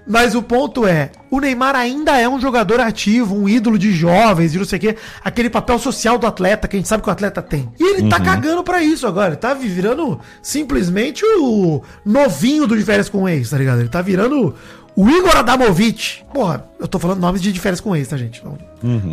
Mas o ponto é, o Neymar ainda é um jogador ativo, um ídolo de jovens e não sei o quê. Aquele papel social do atleta que a gente sabe que o atleta tem. E ele Uhum. tá cagando pra isso agora. Ele tá virando simplesmente o novinho do de férias com o ex, tá ligado? Ele tá virando o Igor Adamovic. Porra, eu tô falando nomes de férias com ex, tá, gente? Então,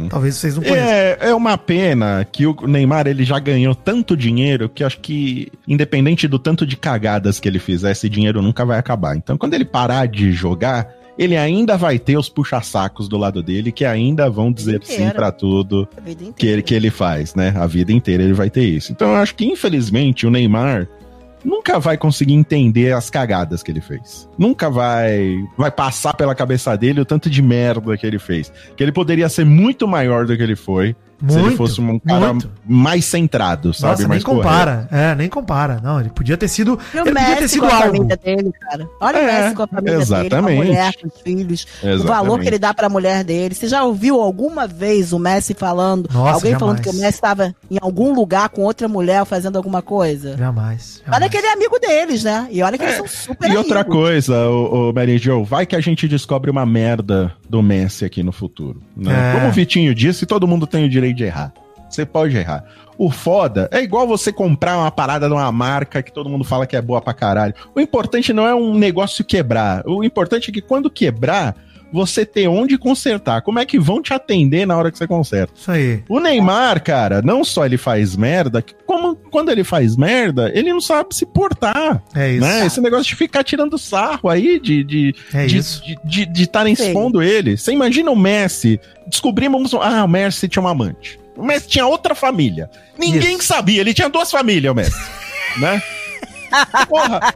Talvez vocês não conheçam. É, é uma pena que o Neymar ele já ganhou tanto dinheiro que eu acho que, independente do tanto de cagadas que ele fizer, esse dinheiro nunca vai acabar. Então, quando ele parar de jogar, ele ainda vai ter os puxa-sacos do lado dele que ainda vão dizer sim pra tudo que ele, que ele faz, né? A vida inteira ele vai ter isso. Então, eu acho que, infelizmente, o Neymar nunca vai conseguir entender as cagadas que ele fez. Nunca vai vai passar pela cabeça dele o tanto de merda que ele fez. Que ele poderia ser muito maior do que ele foi se ele Muito, fosse um cara muito. mais centrado, sabe? Nossa, nem mais correto. compara. É, nem compara. Não, ele podia ter sido. E o ele podia ter sido com a algo. família dele, cara. Olha É, o Messi com a família dele, com a exatamente. mulher, com os filhos. O Exatamente. valor que ele dá pra mulher dele. Você já ouviu alguma vez o Messi falando? Nossa, alguém jamais. falando que o Messi estava em algum lugar com outra mulher fazendo alguma coisa? Jamais. Olha jamais. que ele é amigo deles, né? E olha que eles são super E outra amigos. coisa, o, Mary Jo, vai que a gente descobre uma merda do Messi aqui no futuro. Né? É. Como o Vitinho disse, todo mundo tem o direito de errar. Você pode errar. O foda é igual você comprar uma parada de uma marca que todo mundo fala que é boa pra caralho. O importante não é um negócio quebrar. O importante é que quando quebrar, você ter onde consertar. Como é que vão te atender na hora que você conserta? Isso aí. O Neymar, cara, não só ele faz merda, como quando ele faz merda, ele não sabe se portar. É isso. Né? Esse negócio de ficar tirando sarro aí, de de É de isso. de- de- de estarem Sim. expondo ele. Você imagina o Messi, descobrimos, ah, o Messi tinha um amante. O Messi tinha outra família. Ninguém Isso. sabia, ele tinha duas famílias, o Messi. né? Porra,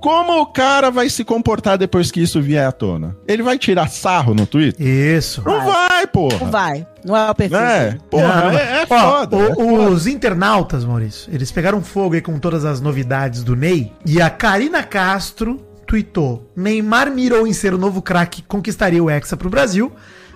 como o cara vai se comportar depois que isso vier à tona? Ele vai tirar sarro no Twitter? Isso. Não vai, porra. Não vai. Não é o perfil. É, porra, Não, é, é ó, foda. o- é foda. os internautas, Maurício, eles pegaram fogo aí com todas as novidades do Ney. E a Karina Castro tweetou: Neymar mirou em ser o novo craque que conquistaria o Hexa pro Brasil,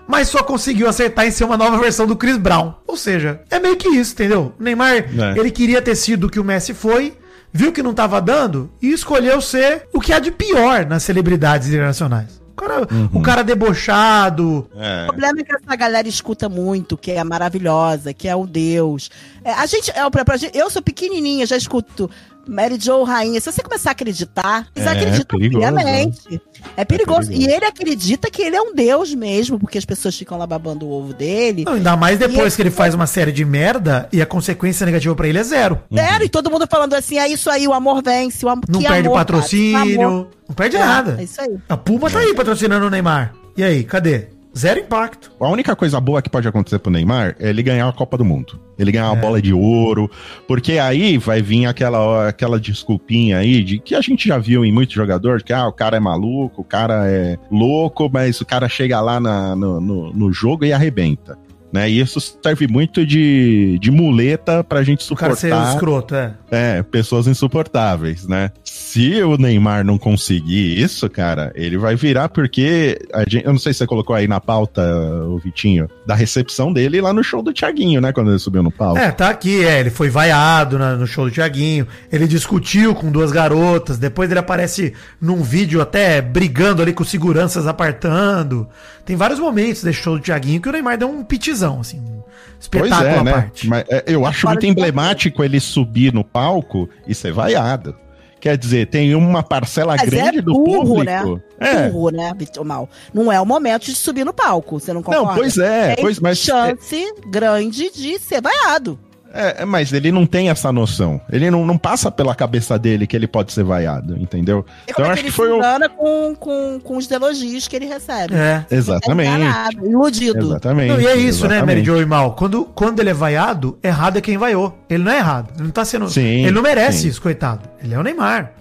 mas só conseguiu acertar em ser uma nova versão do Chris Brown. Ou seja, é meio que isso, entendeu? O Neymar, É. ele queria ter sido o que o Messi foi. Viu que não tava dando e escolheu ser o que há de pior nas celebridades internacionais. O cara, Uhum. o cara debochado, É. O problema é que essa galera escuta muito, que é maravilhosa, que é o Deus. É, a gente, é, pra, pra eu sou pequenininha, já escuto. Mary Jo rainha. Se você começar a acreditar, eles É, acreditam perigoso, piamente. É perigoso. perigoso. E ele acredita que ele é um deus mesmo, porque as pessoas ficam lá babando o ovo dele. Não, ainda mais depois E que ele faz uma série de merda e a consequência negativa pra ele é zero. Sério, e todo mundo falando assim, é isso aí, o amor vence, o amor. Não que perde amor, patrocínio, cara, amor. não perde É, nada. É isso aí. A Puma tá aí patrocinando o Neymar. E aí, cadê? Zero impacto. A única coisa boa que pode acontecer pro Neymar é ele ganhar a Copa do Mundo. Ele ganhar uma É. bola de ouro. Porque aí vai vir aquela, aquela desculpinha aí de que a gente já viu em muitos jogadores, que ah, o cara é maluco, o cara é louco, mas o cara chega lá na- no, no, no jogo e arrebenta. Né? E isso serve muito de, de muleta pra gente O cara suportar escroto, é. é, pessoas insuportáveis, né? Se o Neymar não conseguir isso, cara, ele vai virar porque. a gente- eu não sei se você colocou aí na pauta, o Vitinho, da recepção dele lá no show do Thiaguinho, né? Quando ele subiu no palco. É, tá aqui, é. Ele foi vaiado na- no show do Tiaguinho. Ele discutiu com duas garotas. Depois ele aparece num vídeo até brigando ali com seguranças apartando. Tem vários momentos desse show do Tiaguinho que o Neymar deu um pitizão, assim. Um Pois espetáculo é, à né? parte. Mas é, eu acho muito emblemático ele subir no palco e ser vaiado. Quer dizer, tem uma parcela Mas grande é do burro, público. né? É. Burro, né, Vitor Mal? Não é o momento de subir no palco, você não concorda? Não, pois é, Tem pois, mas chance grande de ser vaiado. É, é, mas ele não tem essa noção. Ele não, não passa pela cabeça dele que ele pode ser vaiado, entendeu? E Então é acho que que ele foi se o. engana com, com, com os elogios que ele recebe. É. Exatamente. enganado, iludido. Exatamente. Não, e é isso, né, Mary exatamente. Jo e Mal? Quando, quando ele é vaiado, errado é quem vaiou. Ele não é errado. Ele não tá sendo. Sim, ele não merece sim. isso, coitado. Ele é o Neymar.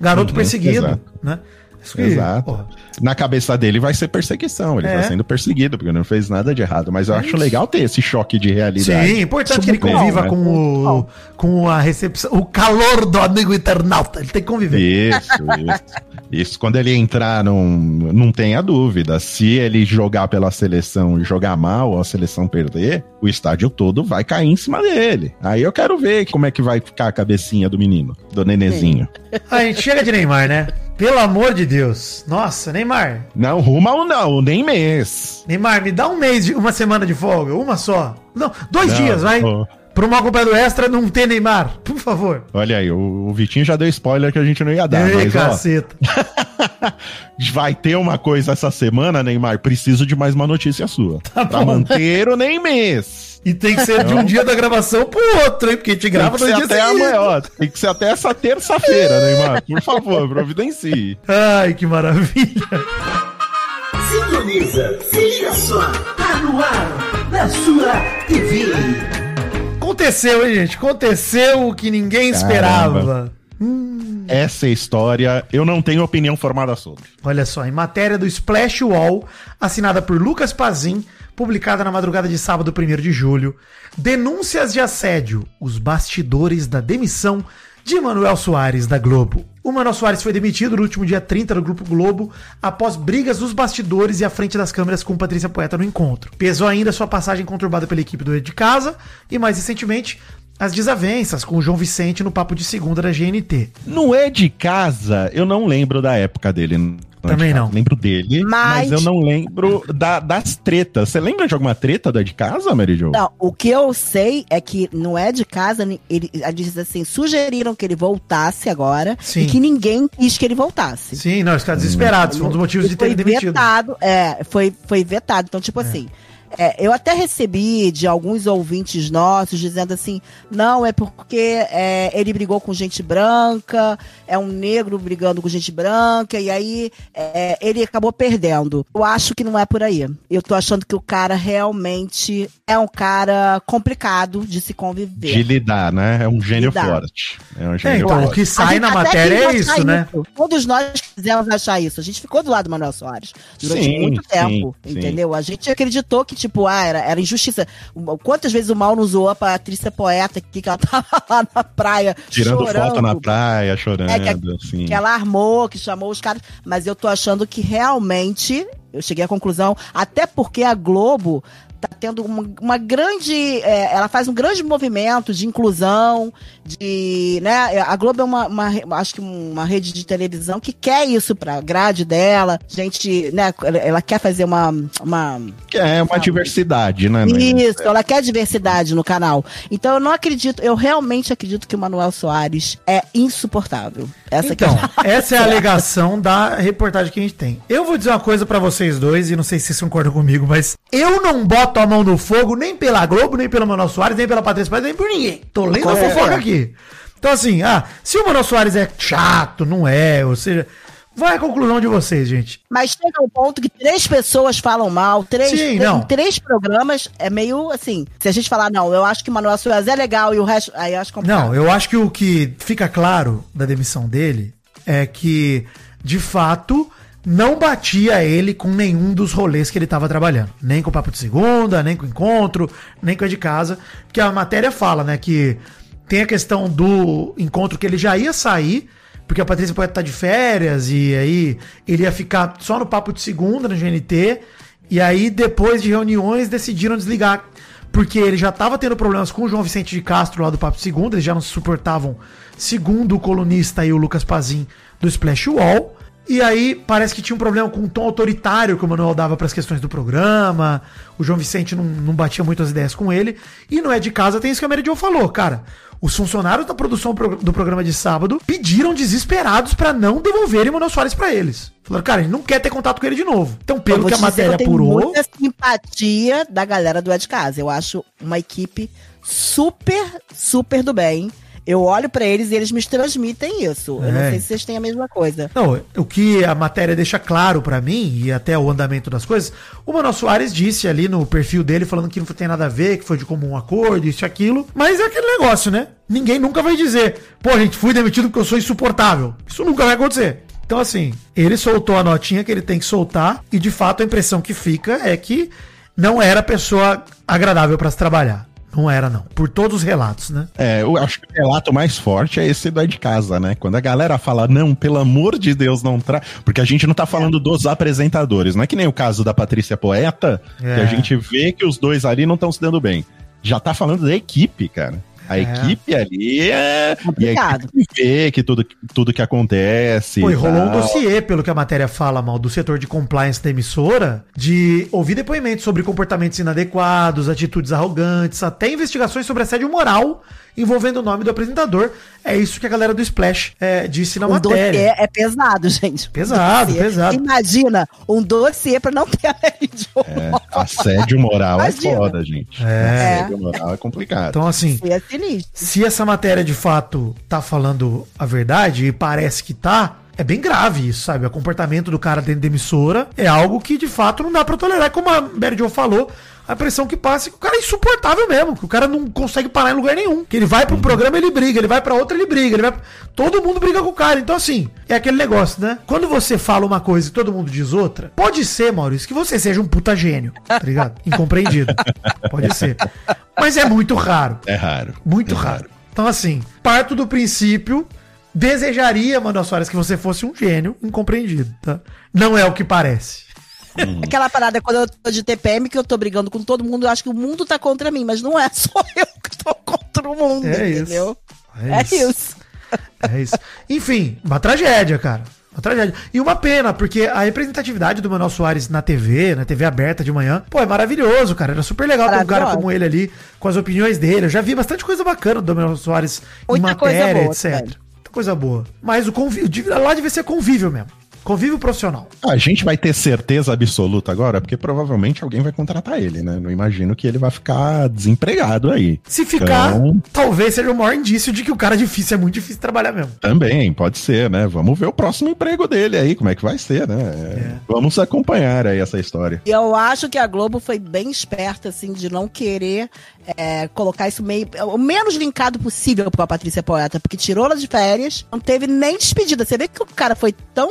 Garoto Uhum, perseguido, exato. né? Isso que- Exato. porra. Na cabeça dele vai ser perseguição, ele É. tá sendo perseguido, porque não fez nada de errado. Mas eu É acho isso. legal ter esse choque de realidade. Sim, é importante que ele Super conviva bom, né? com, o, com a recepção, o calor do amigo internauta. Ele tem que conviver. Isso, isso. Isso, quando ele entrar, não, não tenha dúvida. Se ele jogar pela seleção e jogar mal, ou a seleção perder, o estádio todo vai cair em cima dele. Aí eu quero ver como é que vai ficar a cabecinha do menino, do nenezinho. A gente chega de Neymar, né? Pelo amor de Deus. Nossa, Neymar. Não, ruma ou não, nem mês. Neymar, me dá um mês, de, uma semana de folga. Uma só. Não, dois Não, dias, vai. Pro mal do extra não ter Neymar. Por favor. Olha aí, o, o Vitinho já deu spoiler que a gente não ia dar, Ei, mas ó, caceta. vai ter uma coisa essa semana, Neymar. Preciso de mais uma notícia sua. Tá pra bom. manter o nem mês. E tem que ser de um dia da gravação pro outro, hein? Porque a gente Tem grava que no ser dia até seguinte. amanhã, ó. Tem que ser até essa terça-feira, Neymar. Por favor, providencie. Ai, que maravilha. Sintoniza, se liga só, tá no ar, na sua TV. Aconteceu, hein, gente? Aconteceu o que ninguém esperava. Essa história, eu não tenho opinião formada sobre. Olha só, em matéria do Splash Wall, assinada por Lucas Pazin, publicada na madrugada de sábado 1 de julho, denúncias de assédio, os bastidores da demissão de Manuel Soares da Globo. O Manuel Soares foi demitido no último dia 30 do Grupo Globo após brigas dos bastidores e à frente das câmeras com Patrícia Poeta no encontro. Pesou ainda sua passagem conturbada pela equipe do de Casa e, mais recentemente, as desavenças com o João Vicente no papo de segunda da GNT. No É de Casa, eu não lembro da época dele. No É de Também não. Lembro dele, mas, Mas- eu não lembro da- das tretas. Você lembra de alguma treta da É de Casa, Mary Jo? Não, o que eu sei é que não é de casa, ele, ele diz assim, sugeriram que ele voltasse agora Sim. e que ninguém quis que ele voltasse. Sim, não, eles ficaram desesperados, foi um dos motivos E de foi demitido. vetado, é, foi, foi vetado. Então, tipo assim, é, eu até recebi de alguns ouvintes nossos dizendo assim, não, é porque é, ele brigou com gente branca, é um negro brigando com gente branca, e aí é, ele acabou perdendo. Eu acho que não é por aí. Eu tô achando que o cara realmente é um cara complicado de se conviver. De lidar, né? É um gênio Lidar. forte. É um É, gênio então, o forte. que sai A gente na até matéria é isso, né? Todos nós quisemos achar isso. A gente ficou do lado do Manuel Soares durante Sim, muito sim, tempo, sim. entendeu? A gente acreditou que, tipo, ah, era, era injustiça. Quantas vezes o mal nos zoou pra Patrícia Poeta aqui, que ela tava lá na praia Tirando chorando, foto na praia, chorando, É, que- assim. que ela armou, que chamou os caras. Mas eu tô achando que realmente... Eu cheguei à conclusão, até porque a Globo tá tendo uma, uma grande. é, ela faz um grande movimento de inclusão, de. né? A Globo é uma, uma acho que uma rede de televisão que quer isso pra grade dela. Gente, né? Ela, quer fazer uma. uma é uma diversidade, né? isso, ela quer diversidade no canal. Então eu não acredito, eu realmente acredito que o Manuel Soares é insuportável. Essa Então, que essa é a alegação da reportagem que a gente tem. Eu vou dizer uma coisa pra vocês dois, e não sei se vocês concordam comigo, mas eu não boto a mão no fogo nem pela Globo, nem pelo Manuel Soares, nem pela Patrícia Paz, nem por ninguém. Tô lendo a É. fofoca aqui. Então, assim, ah, se o Manuel Soares é chato, não é, ou seja, vai a conclusão de vocês, gente. Mas chega um ponto que três pessoas falam mal, três, Sim, três- três programas, é meio assim. Se a gente falar, não, eu acho que o Manuel Soares é legal e o resto. Aí eu acho complicado. Não, eu acho que o que fica claro da demissão dele é que, de fato, não batia ele com nenhum dos rolês que ele estava trabalhando. Nem com o Papo de Segunda, nem com o Encontro, nem com a de casa. Porque a matéria fala, né, que tem a questão do encontro que ele já ia sair, porque a Patrícia Poeta tá de férias, e aí ele ia ficar só no Papo de Segunda, no GNT, e aí depois de reuniões decidiram desligar porque ele já estava tendo problemas com o João Vicente de Castro lá do Papo Segundo, eles já não se suportavam, segundo o colunista e o Lucas Pazin do Splash Wall. E aí parece que tinha um problema com o tom autoritário que o Manuel dava para as questões do programa. O João Vicente não, não batia muito as ideias com ele. E não é de casa, tem isso que a Mary Jo falou, cara. Os funcionários da produção pro- do programa de sábado pediram desesperados para não devolverem o Manuel Soares para eles. Falaram, cara, gente não quer ter contato com ele de novo. Então, pelo que a te dizer matéria eu apurou. muita simpatia da galera do É de Casa. Eu acho uma equipe super, super do bem. Eu olho pra eles e eles me transmitem isso. Eu não É. sei se vocês têm a mesma coisa. Não, o que a matéria deixa claro pra mim, e até o andamento das coisas, o Manuel Soares disse ali no perfil dele, falando que não tem nada a ver, que foi de comum acordo, isso e aquilo. Mas é aquele negócio, né? Ninguém nunca vai dizer, pô, gente, fui demitido porque eu sou insuportável. Isso nunca vai acontecer. Então, assim, ele soltou a notinha que ele tem que soltar, e de fato a impressão que fica é que não era pessoa agradável pra se trabalhar. Não era, não. Por todos os relatos, né? É, eu acho que o relato mais forte é esse do é de casa, né? Quando a galera fala, não, pelo amor de Deus, não traz. Porque a gente não tá falando dos apresentadores, não é que nem o caso da Patrícia Poeta, É. que a gente vê que os dois ali não estão se dando bem. Já tá falando da equipe, cara. A É. equipe ali é. E Complicado. equipe vê que tudo, tudo que acontece. Pô, e e rolou um dossiê, pelo que a matéria fala, mal, do setor de compliance da emissora, de ouvir depoimentos sobre comportamentos inadequados, atitudes arrogantes, até investigações sobre assédio moral envolvendo o nome do apresentador. É isso que a galera do Splash é, disse na um dossiê matéria. é pesado, gente. Pesado, Dossiê. pesado. Imagina um dossiê pra não ter a É, assédio moral é Imagina. foda, gente. É. Assédio moral é complicado. Então, assim, É se essa matéria de fato tá falando a verdade, e parece que tá, é bem grave isso, sabe? O comportamento do cara dentro da emissora é algo que de fato não dá pra tolerar. Como a Mary Jo falou, a impressão que passa é que o cara é insuportável mesmo, que o cara não consegue parar em lugar nenhum. Que ele vai Uhum. pro programa, ele briga, ele vai pra outro, ele briga, ele vai. Todo mundo briga com o cara. Então, assim, é aquele negócio, né? Quando você fala uma coisa e todo mundo diz outra, pode ser, Maurício, que você seja um puta gênio, tá ligado? Incompreendido. Pode ser. Mas é muito raro. É raro. Muito É raro. Então, assim, parto do princípio, desejaria, Manuel Soares, que você fosse um gênio incompreendido, tá? Não é o que parece. Aquela parada quando eu tô de TPM que eu tô brigando com todo mundo, eu acho que o mundo tá contra mim, mas não é só eu que tô contra o mundo, É isso. entendeu? É É isso. isso. É isso. Enfim, uma tragédia, cara. Uma tragédia. E uma pena, porque a representatividade do Manuel Soares na TV, na TV aberta de manhã, pô, é maravilhoso, cara. Era super legal ter um cara como ele ali, com as opiniões dele. Eu já vi bastante coisa bacana do Manuel Soares Muita coisa boa etc. Muita coisa boa. Mas o convívio, lá devia ser convívio mesmo. Convívio profissional. A gente vai ter certeza absoluta agora, porque provavelmente alguém vai contratar ele, né? Não imagino que ele vai ficar desempregado aí. Se ficar, Então, talvez seja o maior indício de que o cara é difícil, é muito difícil trabalhar mesmo. também, pode ser, né? Vamos ver o próximo emprego dele aí, como é que vai ser, né? É, Vamos acompanhar aí essa história. E eu acho que a Globo foi bem esperta, assim, de não querer é, colocar isso meio. o menos linkado possível pra Patrícia Poeta, porque tirou ela de férias, não teve nem despedida. Você vê que o cara foi tão.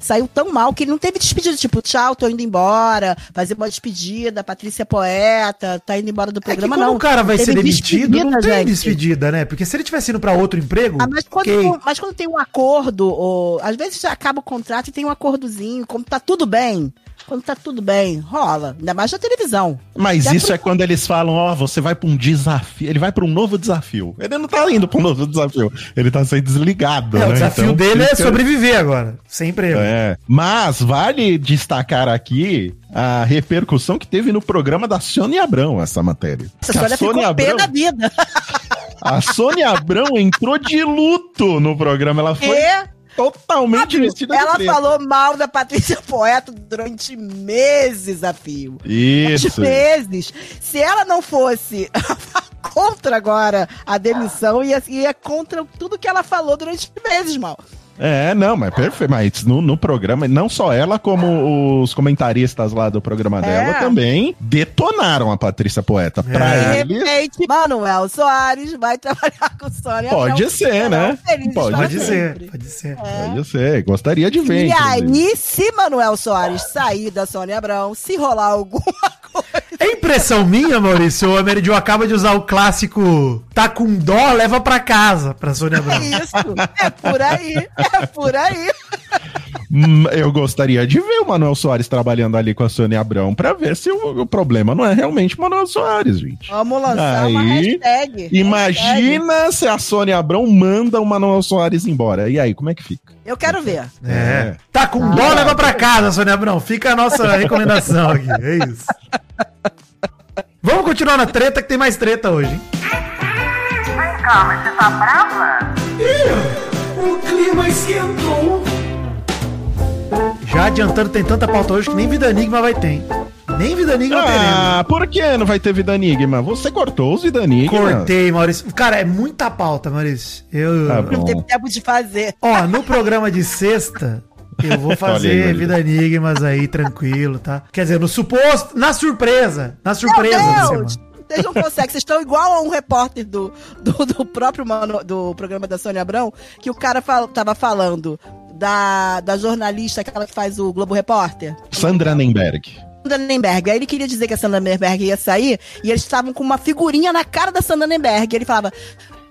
saiu tão mal que ele não teve despedida, tipo, tchau, tô indo embora, fazer uma despedida, Patrícia Poeta, tá indo embora do É programa, quando não. o cara vai ser demitido, não tem gente. despedida, né? Porque se ele tivesse indo pra outro emprego, Ah, mas, quando, ok. mas quando tem um acordo, ou, às vezes acaba o contrato e tem um acordozinho, como tá tudo bem. Quando tá tudo bem, rola. Ainda mais na televisão. Mas Já isso pro- é quando eles falam, ó, você vai pra um desafio. Ele vai pra um novo desafio. Ele não tá indo pra um novo desafio. Ele tá sendo desligado. É, o né? desafio Então, dele é sobreviver agora. Sempre eu. É. Mas vale destacar aqui a repercussão que teve no programa da Sônia Abrão, essa matéria. Essa Que a história ficou pé da vida. a Sônia Abrão entrou de luto no programa. Ela foi E totalmente vestida de ela preto. falou mal da Patrícia Poeta durante meses a fio. Isso. meses. Se ela não fosse contra agora a demissão, ia, ia contra tudo que ela falou durante meses, mal. É, não, mas perfeito. Mas no, no programa, não só ela, como os comentaristas lá do programa dela também detonaram a Patrícia Poeta. Pra De eles, repente, Manuel Soares vai trabalhar com Sônia Pode Abrão. ser, né? Felizes Pode pra Pode ser, sempre. pode ser. gostaria de ver. E aí, se Manuel Soares sair da Sônia Abrão, se rolar alguma coisa. É impressão minha, Maurício, o Emery Joe acaba de usar o clássico tá com dó, leva pra casa, pra Sônia É Abrão. isso. É por aí. É por aí. Hum, Eu gostaria de ver o Manuel Soares trabalhando ali com a Sônia Abrão pra ver se o, o problema não é realmente o Manuel Soares, gente. Vamos lançar uma Aí, hashtag. Hashtag. Imagina se a Sônia Abrão manda o Manuel Soares embora. E aí, como é que fica? Eu quero ver. É. Tá com dó, leva pra casa, Sônia Abrão. Fica a nossa recomendação aqui. É isso. Vamos continuar na treta, que tem mais treta hoje, hein? O clima esquentou. Já adiantando, tem tanta pauta hoje que nem Vida Enigma vai ter, hein? Nem Vida Enigma teremos. Ah, por que não vai ter Vida Enigma? Você cortou os Vida Enigma. Cortei, Maurício. Cara, é muita pauta, Maurício. Eu. Tá Não teve tempo de fazer. Ó, no programa de sexta, eu vou fazer aí. Vida Enigmas aí, tranquilo, tá? Quer dizer, no suposto, na surpresa. Na surpresa da Meu semana. Vocês não conseguem, vocês estão igual a um repórter do, do, do próprio mano, do programa da Sônia Abrão, que o cara fal, tava falando da, da jornalista, aquela que faz o Globo Repórter. Sandra Nemberg. Sandra Nemberg. Aí ele queria dizer que a Sandra Nemberg ia sair e eles estavam com uma figurinha na cara da Sandra Nemberg. Ele falava.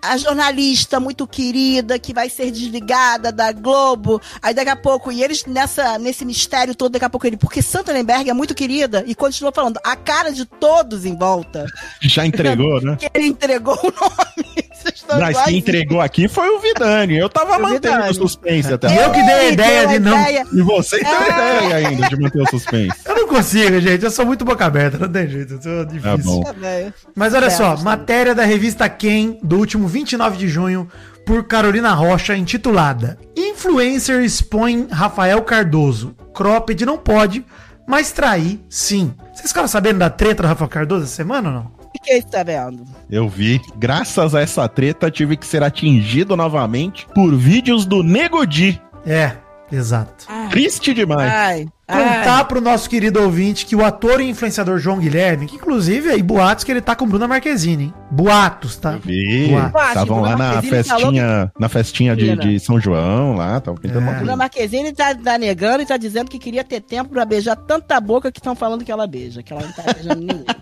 A jornalista muito querida que vai ser desligada da Globo. Aí daqui a pouco, e eles nessa, nesse mistério todo, daqui a pouco ele, porque Sandra Nemberg é muito querida, e continuou falando, a cara de todos em volta, Já entregou, né? que ele entregou o nome. Vocês estão Mas quem entregou aqui foi o Vidani. Eu tava O mantendo o Vidani. suspense até E eu que dei a ideia deu de a não. ideia. E você tem É. ideia ainda de manter o suspense. Eu não consigo, gente. Eu sou muito boca aberta, não tem jeito. Eu sou difícil. Tá bom. Tá bem. Mas olha só, Certo. matéria da revista Quem, do último 29 de junho, por Carolina Rocha, intitulada Influencer expõe Rafael Cardoso. Cropped não pode, mas trair, sim. Vocês ficaram sabendo da treta do Rafael Cardoso essa semana ou não? O que você tá vendo? Eu vi. Graças a essa treta, tive que ser atingido novamente por vídeos do Nego Di. É, exato. Triste demais. Ai, Contar pro nosso querido ouvinte que o ator e influenciador João Guilherme, que inclusive aí boatos que ele tá com Bruna Marquezine, hein? Boatos, tá? Vi. Estavam lá na Marquezine festinha, na festinha de, de São João, lá, tava pintando É. uma Bruna. Marquezine tá, tá negando e tá dizendo que queria ter tempo pra beijar tanta boca que estão falando que ela beija, que ela não tá beijando ninguém.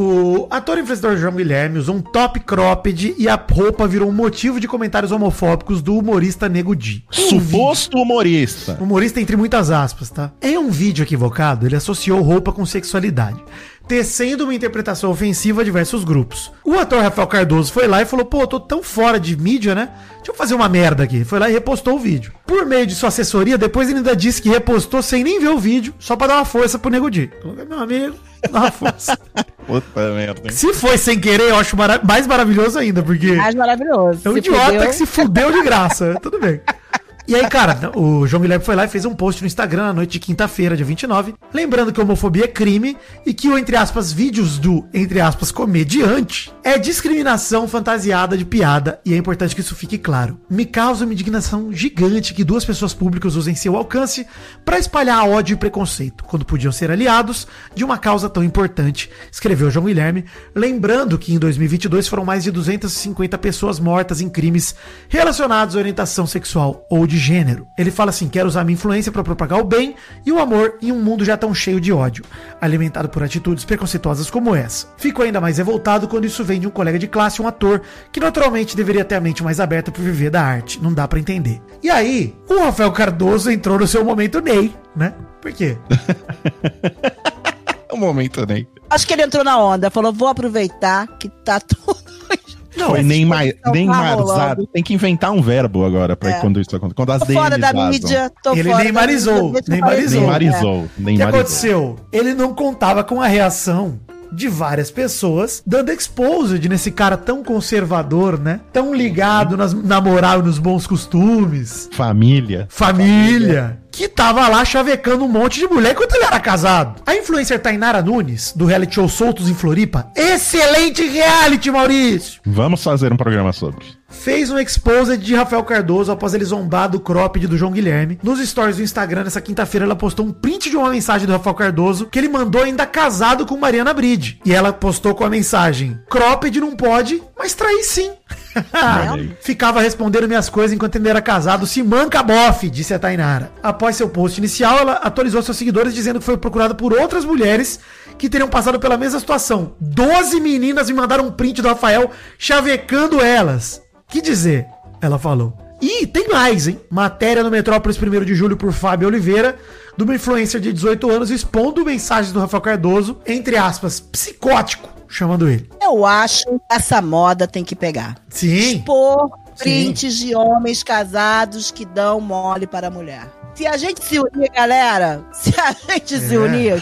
O ator e influenciador João Guilherme usou um top cropped e a roupa virou um motivo de comentários homofóbicos do humorista Nego Di. Suposto humorista. Humorista entre muitas aspas, tá? Em um vídeo equivocado, ele associou roupa com sexualidade, tecendo uma interpretação ofensiva a diversos grupos. O ator Rafael Cardoso foi lá e falou: pô, eu tô tão fora de mídia, né? Deixa eu fazer uma merda aqui. Foi lá e repostou o vídeo. Por meio de sua assessoria, depois ele ainda disse que repostou sem nem ver o vídeo, só pra dar uma força pro Nego Di. Meu amigo, dá uma força. Puta merda. hein? Se foi sem querer, eu acho mara- mais maravilhoso ainda, porque. Mais maravilhoso. É um Se idiota fudeu. que se fudeu de graça. Tudo bem. E aí, cara, o João Guilherme foi lá e fez um post no Instagram na noite de quinta-feira, dia 29, lembrando que a homofobia é crime e que o, entre aspas, vídeos do, entre aspas, comediante é discriminação fantasiada de piada e é importante que isso fique claro. Me causa uma indignação gigante que duas pessoas públicas usem seu alcance para espalhar ódio e preconceito, quando podiam ser aliados de uma causa tão importante, escreveu João Guilherme, lembrando que em 2022 foram mais de 250 pessoas mortas em crimes relacionados à orientação sexual ou de de gênero. Ele fala assim: quero usar minha influência para propagar o bem e o amor em um mundo já tão cheio de ódio, alimentado por atitudes preconceituosas como essa. Fico ainda mais revoltado quando isso vem de um colega de classe, um ator, que naturalmente deveria ter a mente mais aberta por viver da arte. Não dá para entender. E aí, o Rafael Cardoso entrou no seu momento Ney, né? Por quê? Um momento, nem. Acho que ele entrou na onda, falou: vou aproveitar que tá tudo. Não, Foi nem mais exposição nem tá marzado. Tem que inventar um verbo agora pra É. quando isso acontece. Quando as Tô fora da vazam. mídia, tô Ele fora neymarizou, da neymarizou. Neymarizou. O que aconteceu? Ele não contava com a reação de várias pessoas dando exposed nesse cara tão conservador, né? Tão ligado nas, na moral e nos bons costumes. Família. Família. Que tava lá chavecando um monte de mulher enquanto ele era casado. A influencer Tainara Nunes, do reality show Soltos em Floripa. Excelente reality, Maurício! Vamos fazer um programa sobre. Fez um exposed de Rafael Cardoso após ele zombar do cropped do João Guilherme. Nos stories do Instagram, nessa quinta-feira, ela postou um print de uma mensagem do Rafael Cardoso que ele mandou ainda casado com Mariana Bride. E ela postou com a mensagem: Cropped não pode, mas trair sim. Ficava respondendo minhas coisas enquanto ele era casado, se manca bofe, disse a Tainara. Após seu post inicial, ela atualizou seus seguidores dizendo que foi procurada por outras mulheres que teriam passado pela mesma situação. Doze meninas me mandaram um print do Rafael chavecando elas. Que dizer? Ela falou. E tem mais, hein? Matéria no Metrópolis 1 de julho por Fábio Oliveira, de uma influencer de 18 anos, expondo mensagens do Rafael Cardoso, entre aspas, psicótico, chamando ele. Eu acho que essa moda tem que pegar. Sim. Expor prints de homens casados que dão mole para a mulher. Se a gente se unir, galera, se a gente se É. unir,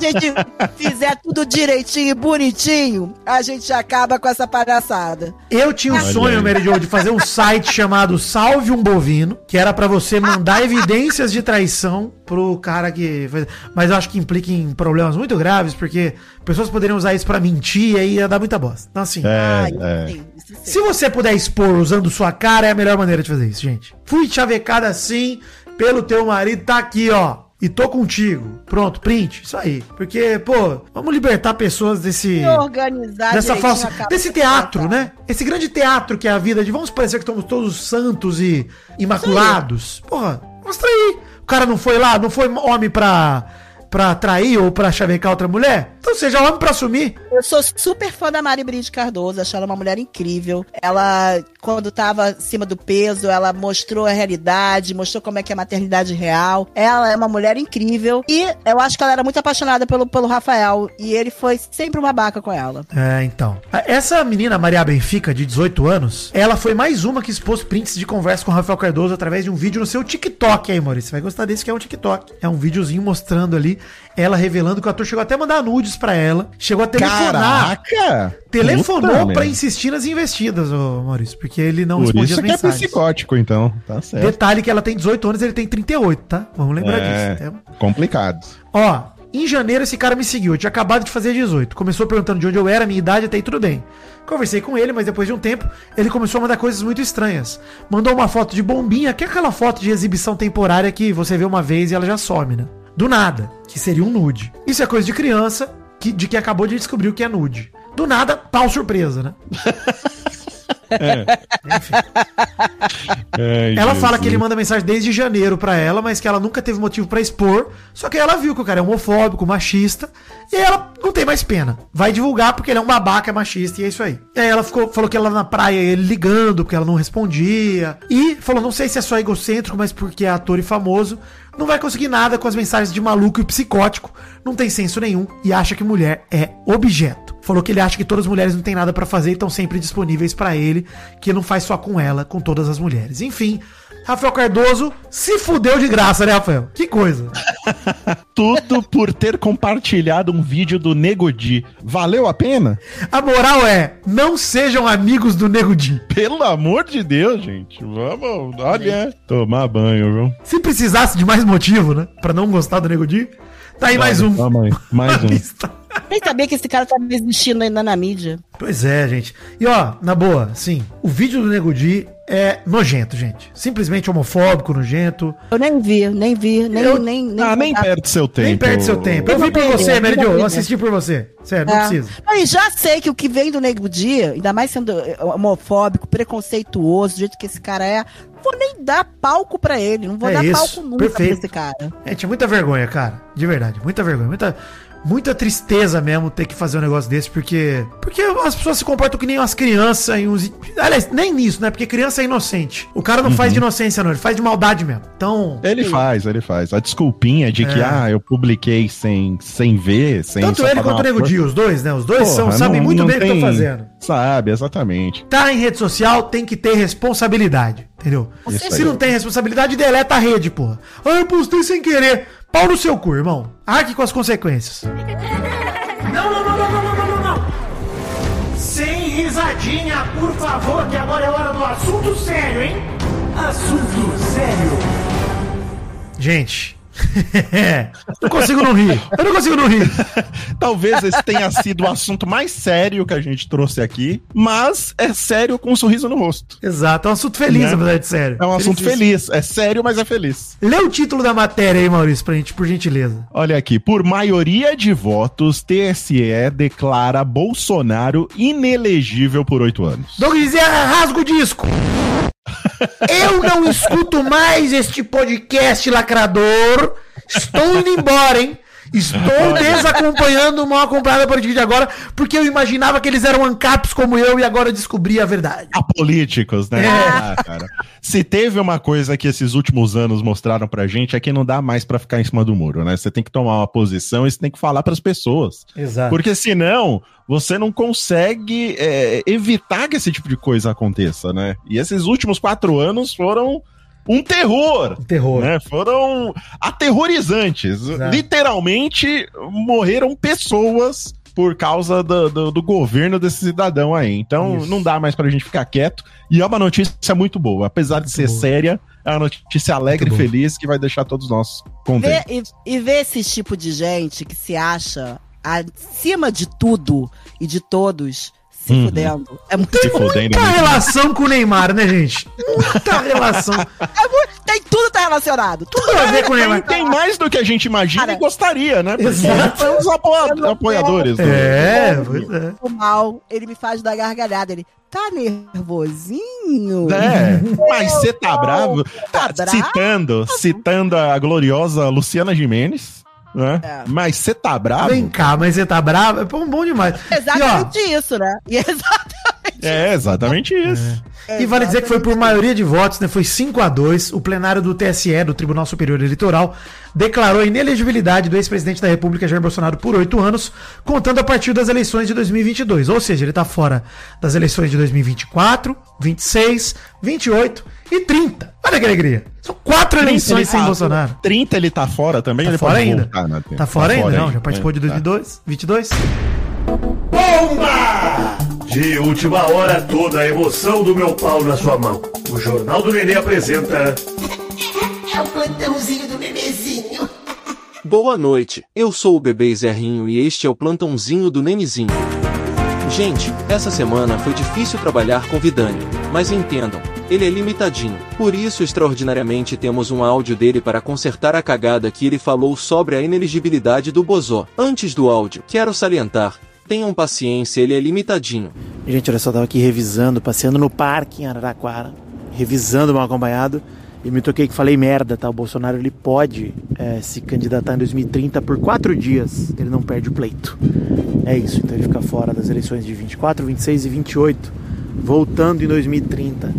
se a gente fizer tudo direitinho e bonitinho, a gente acaba com essa palhaçada. Eu tinha um Olha sonho, aí. Mary Jo, de fazer um site chamado Salve um Bovino, que era pra você mandar evidências de traição pro cara que fez. Mas eu acho que implica em problemas muito graves, porque pessoas poderiam usar isso pra mentir e aí ia dar muita bosta. Então, assim, É, isso é. sim. se você puder expor usando sua cara, é a melhor maneira de fazer isso, gente. Fui chavecada assim pelo teu marido, tá aqui, ó. E tô contigo. Pronto, print. Isso aí. Porque, pô, vamos libertar pessoas desse. Dessa falsa, desse teatro, né? Esse grande teatro que é a vida de vamos parecer que estamos todos santos e imaculados. Porra, mostra aí. O cara não foi lá, não foi homem pra, pra trair ou pra chavecar outra mulher? Então seja homem pra assumir. Eu sou super fã da Mari Bride Cardoso, acho ela uma mulher incrível. Ela, quando tava acima do peso, ela mostrou a realidade, mostrou como é que é a maternidade real. Ela é uma mulher incrível. E eu acho que ela era muito apaixonada pelo, pelo Rafael. E ele foi sempre um babaca com ela. É, então. Essa menina, Maria Benfica, de 18 anos, ela foi mais uma que expôs prints de conversa com o Rafael Cardoso através de um vídeo no seu TikTok aí, Maurício. Você vai gostar desse que é um TikTok. É um videozinho mostrando ali ela revelando que o ator chegou até a mandar nudes pra ela. Chegou a telefonar. Caraca! Telefonou meu. insistir nas investidas, ô Maurício, porque ele não Por respondia isso as que é mensagens. psicótico, então. Tá certo. Detalhe que ela tem 18 anos, ele tem 38, tá? Vamos lembrar É, disso. É complicado. Ó, em janeiro esse cara me seguiu, eu tinha acabado de fazer 18. Começou perguntando de onde eu era, minha idade, até aí tudo bem. Conversei com ele, mas depois de um tempo, ele começou a mandar coisas muito estranhas. Mandou uma foto de bombinha, que é aquela foto de exibição temporária que você vê uma vez e ela já some, né? Do nada, que seria um nude. Isso é coisa de criança, que, de que acabou de descobrir o que é nude. Do nada, pau surpresa, né? Ai, Ela fala Jesus. que ele manda mensagem desde janeiro pra ela, mas que ela nunca teve motivo pra expor. Só que ela viu que o cara é homofóbico, machista, e ela não tem mais pena. Vai divulgar porque ele é um babaca, é machista, e é isso aí. E aí ela ficou, falou que ela na praia, ele ligando, porque ela não respondia. E falou, não sei se é só egocêntrico, mas porque é ator e famoso. Não vai conseguir nada com as mensagens de maluco e psicótico, não tem senso nenhum e acha que mulher é objeto. Falou que ele acha que todas as mulheres não têm nada pra fazer e estão sempre disponíveis pra ele, que ele não faz só com ela, com todas as mulheres. Enfim, Rafael Cardoso se fudeu de graça, né, Rafael? Que coisa. Tudo por ter compartilhado um vídeo do Nego Di. Valeu a pena? A moral é, não sejam amigos do Nego Di. Pelo amor de Deus, gente. Vamos, olha, tomar banho, viu? Se precisasse de mais motivo, né, pra não gostar do Nego Di, tá aí mais um. Aí, mais um. Nem sabia que esse cara tava existindo ainda na mídia. Pois é, gente. E ó, na boa, sim, o vídeo do Nego Di é nojento, gente. Simplesmente homofóbico, nojento. Eu nem vi, nem vi, nem. Eu- nem, nem Ah, nem perde seu tempo. Nem perde seu tempo. Eu Eu vi por você, Mary eu Jo. vou Eu perder. assisti por você. Sério, não É. precisa. E já sei que o que vem do Nego Dia, ainda mais sendo eh, homofóbico, preconceituoso, do jeito que esse cara é, vou nem dar palco pra ele. Não vou É dar isso, palco nunca perfeito. pra esse cara. Gente, é muita vergonha, cara. De verdade, muita vergonha. Muita, muita tristeza mesmo ter que fazer um negócio desse, porque. Porque as pessoas se comportam que nem umas crianças e uns. Aliás, nem nisso, né? Porque criança é inocente. O cara não faz de inocência, não. Ele faz de maldade mesmo. Então. Ele faz, ele faz. A desculpinha de que, É. ah, eu publiquei sem, sem ver, sem. Tanto ele quanto o Nego. Di, os dois, né? Os dois são, Porra, sabem não- muito não bem o que estão fazendo. Sabe, exatamente. Tá em rede social, tem que ter responsabilidade. Entendeu? Isso Se aí. não tem responsabilidade, deleta a rede, porra. Ah, eu postei sem querer. Pau no seu cu, irmão. Arque com as consequências. Não, não, não, não, não, não, não, não. Sem risadinha, por favor, que agora é hora do assunto sério, hein? Assunto sério. Gente, não consigo não rir. Eu não consigo não rir. Talvez esse tenha sido o assunto mais sério que a gente trouxe aqui, mas é sério com um sorriso no rosto. Exato, é um assunto feliz, Né? na verdade, sério. É um assunto feliz. É sério, mas é feliz. Lê o título da matéria aí, Maurício, pra gente, por gentileza. Olha aqui, por maioria de votos, TSE declara Bolsonaro inelegível por oito anos. Doug dizia, rasga o disco. Eu não escuto mais este podcast lacrador. Estou indo embora, hein? Estou desacompanhando o mal acompanhado a partir de agora, porque eu imaginava que eles eram ancaps como eu e agora descobri a verdade. Apolíticos, né? É. Ah. Se teve uma coisa que esses últimos anos mostraram pra gente é que não dá mais pra ficar em cima do muro, né? Você tem que tomar uma posição e você tem que falar pras pessoas. Exato. Porque senão você não consegue é, evitar que esse tipo de coisa aconteça, né? E esses últimos quatro anos foram um terror. Terror. Né? Foram aterrorizantes. Exato. Literalmente morreram pessoas por causa do, do- do governo desse cidadão aí. Então Isso. não dá mais pra gente ficar quieto. E é uma notícia muito boa. Apesar de ser boa. séria, é uma notícia alegre e Muito feliz que vai deixar todos nós Vê, contentes. e, e ver esse tipo de gente que se acha acima de tudo e de todos se Uhum. fudendo. É muito Se fodendo. Muita muito. relação com o Neymar, né, gente? Muita relação. É muito- tem tudo tá relacionado. Tudo Tudo a ver com o Neymar. Tem mais do que a gente imagina Cara, e gostaria, né? Porque Exato. são os apoia- apoiadores. do- É, pois é. o mal, ele me faz dar gargalhada. Ele tá nervosinho? É, mas você tá bravo? Tá Tá bravo? citando, citando a gloriosa Luciana Gimenez, né? É. Mas você tá bravo? Vem cá, mas você tá bravo? É bom, bom demais. Exatamente isso, né? E exatamente. É exatamente isso. E vale dizer que foi por maioria de votos, né? Foi 5 a 2 O plenário do TSE, do Tribunal Superior Eleitoral, declarou a inelegibilidade do ex-presidente da República, Jair Bolsonaro, por oito anos, contando a partir das eleições de 2022. Ou seja, ele tá fora das eleições de 2024, 26, 28 e 30. Olha que alegria. São quatro eleições ele sem tá- Bolsonaro. 30 ele tá fora também? Tá ele fora ainda. voltar, né? Tá fora ainda, não. ainda. Já participou de É, tá. 2022, 22. De última hora, toda a emoção do meu pau na sua mão. O Jornal do Nenê apresenta. É o plantãozinho do bebezinho. Boa noite, eu sou o bebê Zerrinho e este é o plantãozinho do Nenezinho. Gente, essa semana foi difícil trabalhar com Vidani, mas entendam, ele é limitadinho. Por isso, extraordinariamente temos um áudio dele para consertar a cagada que ele falou sobre a ineligibilidade do Bozó. Antes do áudio, quero salientar, tenham paciência, ele é limitadinho. Gente, olha só, tava aqui revisando, passeando no parque em Araraquara, revisando mal acompanhado, e me toquei que falei merda, tá? O Bolsonaro ele pode eh, se candidatar em 2030 por quatro dias, ele não perde o pleito. É isso, então ele fica fora das eleições de 24, 26 e 28, voltando em 2030,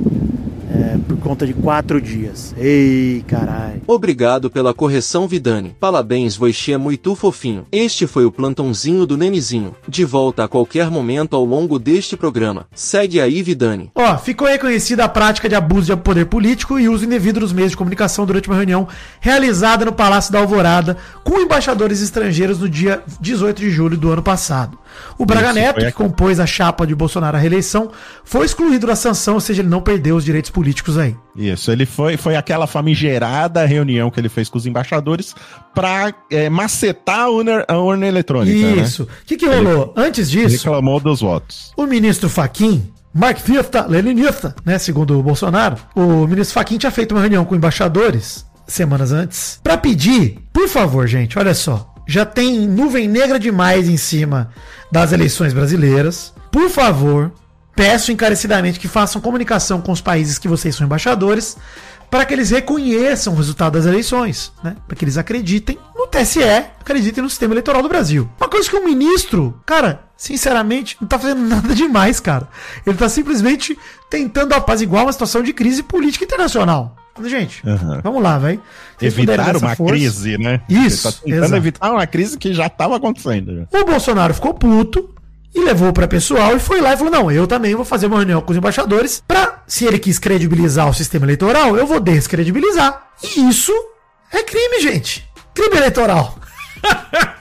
eh, por conta de quatro dias. Ei, caralho. Obrigado pela correção, Vidani. Parabéns, você é muito fofinho. Este foi o plantãozinho do Nenezinho. De volta a qualquer momento ao longo deste programa. Segue aí, Vidani. Ó, ficou reconhecida a prática de abuso de poder político e uso indevido dos meios de comunicação durante uma reunião realizada no Palácio da Alvorada com embaixadores estrangeiros no dia 18 de julho do ano passado. O Braga Isso, Neto, que compôs a chapa de Bolsonaro à reeleição, foi excluído da sanção, ou seja, ele não perdeu os direitos políticos aí. Isso, ele foi, foi aquela famigerada reunião que ele fez com os embaixadores pra é, macetar a urna, a urna eletrônica, Isso. O que, que rolou? Antes né? disso, Reclamou dos votos. O ministro Faquim, marxista, leninista, né, segundo o Bolsonaro, o ministro Faquim tinha feito uma reunião com embaixadores semanas antes para pedir, por favor, gente, olha só, já tem nuvem negra demais em cima das eleições brasileiras. Por favor, peço encarecidamente que façam comunicação com os países que vocês são embaixadores para que eles reconheçam o resultado das eleições, né? Para que eles acreditem no TSE, acreditem no sistema eleitoral do Brasil. Uma coisa que um ministro, cara, sinceramente, não tá fazendo nada demais, cara. Ele tá simplesmente tentando apaziguar uma situação de crise política internacional. Gente, Aham. vamos lá, vai. Evitar uma crise, né? Isso, Ele tá tentando exato. evitar uma crise que já estava acontecendo. O Bolsonaro ficou puto e levou pra pessoal e foi lá e falou: Não, eu também vou fazer uma reunião com os embaixadores pra, se ele quis credibilizar o sistema eleitoral, eu vou descredibilizar. E isso é crime, gente. Crime eleitoral.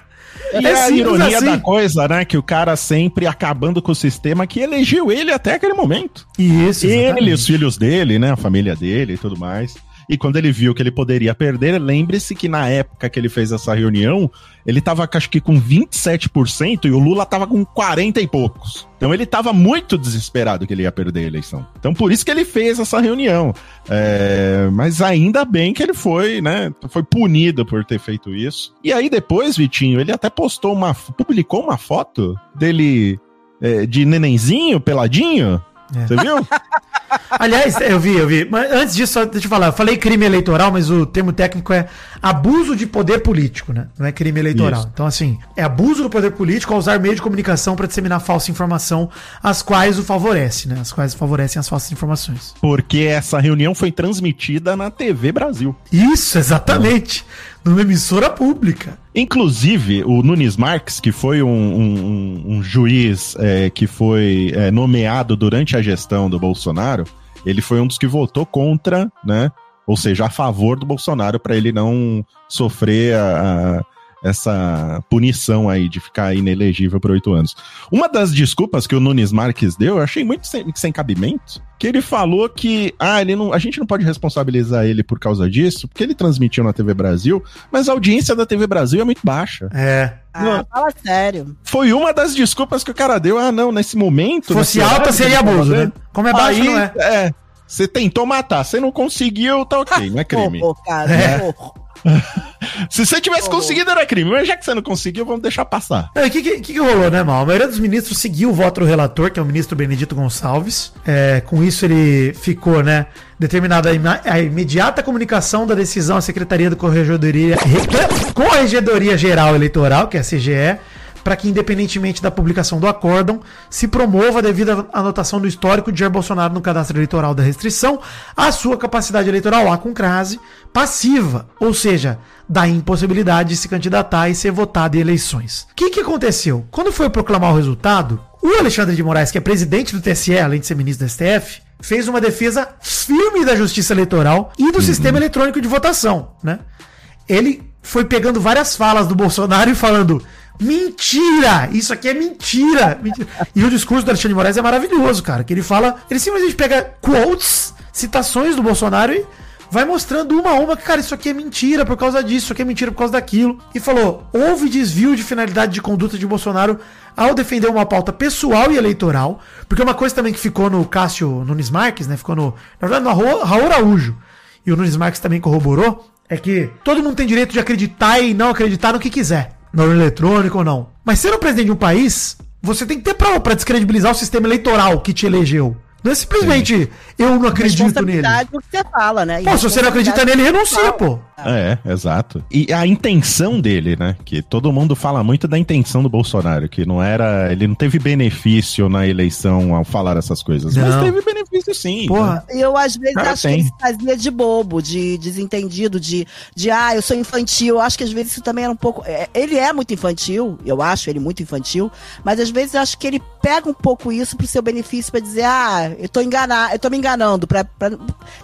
E É a simples ironia assim. da coisa, né? Que o cara sempre acabando com o sistema que elegeu ele até aquele momento. Isso, Ele, exatamente. os filhos dele, né? A família dele e tudo mais. E quando ele viu que ele poderia perder, lembre-se que na época que ele fez essa reunião, ele tava acho que com 27% e o Lula tava com 40 e poucos. Então ele tava muito desesperado que ele ia perder a eleição. Então por isso que ele fez essa reunião. É, mas ainda bem que ele foi, né? Foi punido por ter feito isso. E aí depois, Vitinho, ele até postou uma. publicou uma foto dele é, de nenenzinho, peladinho. É. Você viu? Aliás, eu vi, eu vi. Mas antes disso, só deixa eu falar. Eu falei crime eleitoral, mas o termo técnico é abuso de poder político, né? Não é crime eleitoral. Isso. Então, assim, é abuso do poder político ao usar meio de comunicação para disseminar falsa informação, as quais o favorece, né? As quais favorecem as falsas informações. Porque essa reunião foi transmitida na TV Brasil. Isso, exatamente. Numa emissora pública. Inclusive, o Nunes Marques, que foi um, um- um- juiz é, que foi é, nomeado durante a gestão do Bolsonaro, ele foi um dos que votou contra, né? Ou seja, a favor do Bolsonaro para ele não sofrer a- a- essa punição aí de ficar inelegível por oito anos. Uma das desculpas que o Nunes Marques deu, eu achei muito sem, sem cabimento, que ele falou que ah, ele não, a gente não pode responsabilizar ele por causa disso, porque ele transmitiu na TV Brasil, mas a audiência da TV Brasil é muito baixa. É. Ah, fala sério. Foi uma das desculpas que o cara deu. Ah, não, nesse momento. Se fosse alta, horário seria abuso, tava né? Como é baixo, Aí, não é. é. Você tentou matar, você não conseguiu, tá ok, não é crime. Horror, cara. É. horror. Se você tivesse conseguido, era crime, mas já que você não conseguiu, vamos deixar passar. O que, que, que rolou, né, Mal? A maioria dos ministros seguiu o voto do relator, que é o ministro Benedito Gonçalves. É, com isso, ele ficou, né, determinada a a imediata comunicação da decisão à Secretaria do Corregedoria, Re- Corregedoria Geral Eleitoral, que é a CGE, para que, independentemente da publicação do acórdão, se promova a devida anotação do histórico de Jair Bolsonaro no cadastro eleitoral da restrição, a sua capacidade eleitoral lá com crase passiva, ou seja, da impossibilidade de se candidatar e ser votado em eleições. O que, que aconteceu? Quando foi proclamar o resultado, o Alexandre de Moraes, que é presidente do TSE, além de ser ministro do STF, fez uma defesa firme da justiça eleitoral e do sistema eletrônico de votação, né? Ele foi pegando várias falas do Bolsonaro e falando: mentira! Isso aqui é mentira! mentira." E o discurso do Alexandre de Moraes é maravilhoso, cara. Que ele fala, ele simplesmente pega quotes, citações do Bolsonaro e vai mostrando uma a uma que, cara, isso aqui é mentira por causa disso, isso aqui é mentira por causa daquilo. E falou: houve desvio de finalidade de conduta de Bolsonaro ao defender uma pauta pessoal e eleitoral. Porque uma coisa também que ficou no Cássio Nunes Marques, né? Ficou no. Na verdade, no Raul Araújo. E o Nunes Marques também corroborou. É que todo mundo tem direito de acreditar e não acreditar no que quiser. No eletrônico ou não. Mas sendo presidente de um país, você tem que ter prova pra descredibilizar o sistema eleitoral que te elegeu. Não é simplesmente eu não acredito nele. Do que você fala, né? E Pô, se você não acredita nele, renuncia, pô. É, exato. E a intenção dele, né? Que todo mundo fala muito da intenção do Bolsonaro, que não era. Ele não teve benefício na eleição ao falar essas coisas. Mas Não. teve benefício sim. né? Porra. Eu, às vezes, Cara, acho tem. que ele se fazia de bobo, de desentendido, de, de ah, eu sou infantil. Eu acho que às vezes isso também era um pouco. é, Ele é muito infantil, eu acho ele muito infantil, mas às vezes eu acho que ele pega um pouco isso pro seu benefício pra dizer, ah, eu tô enganar, eu tô me enganando, pra, pra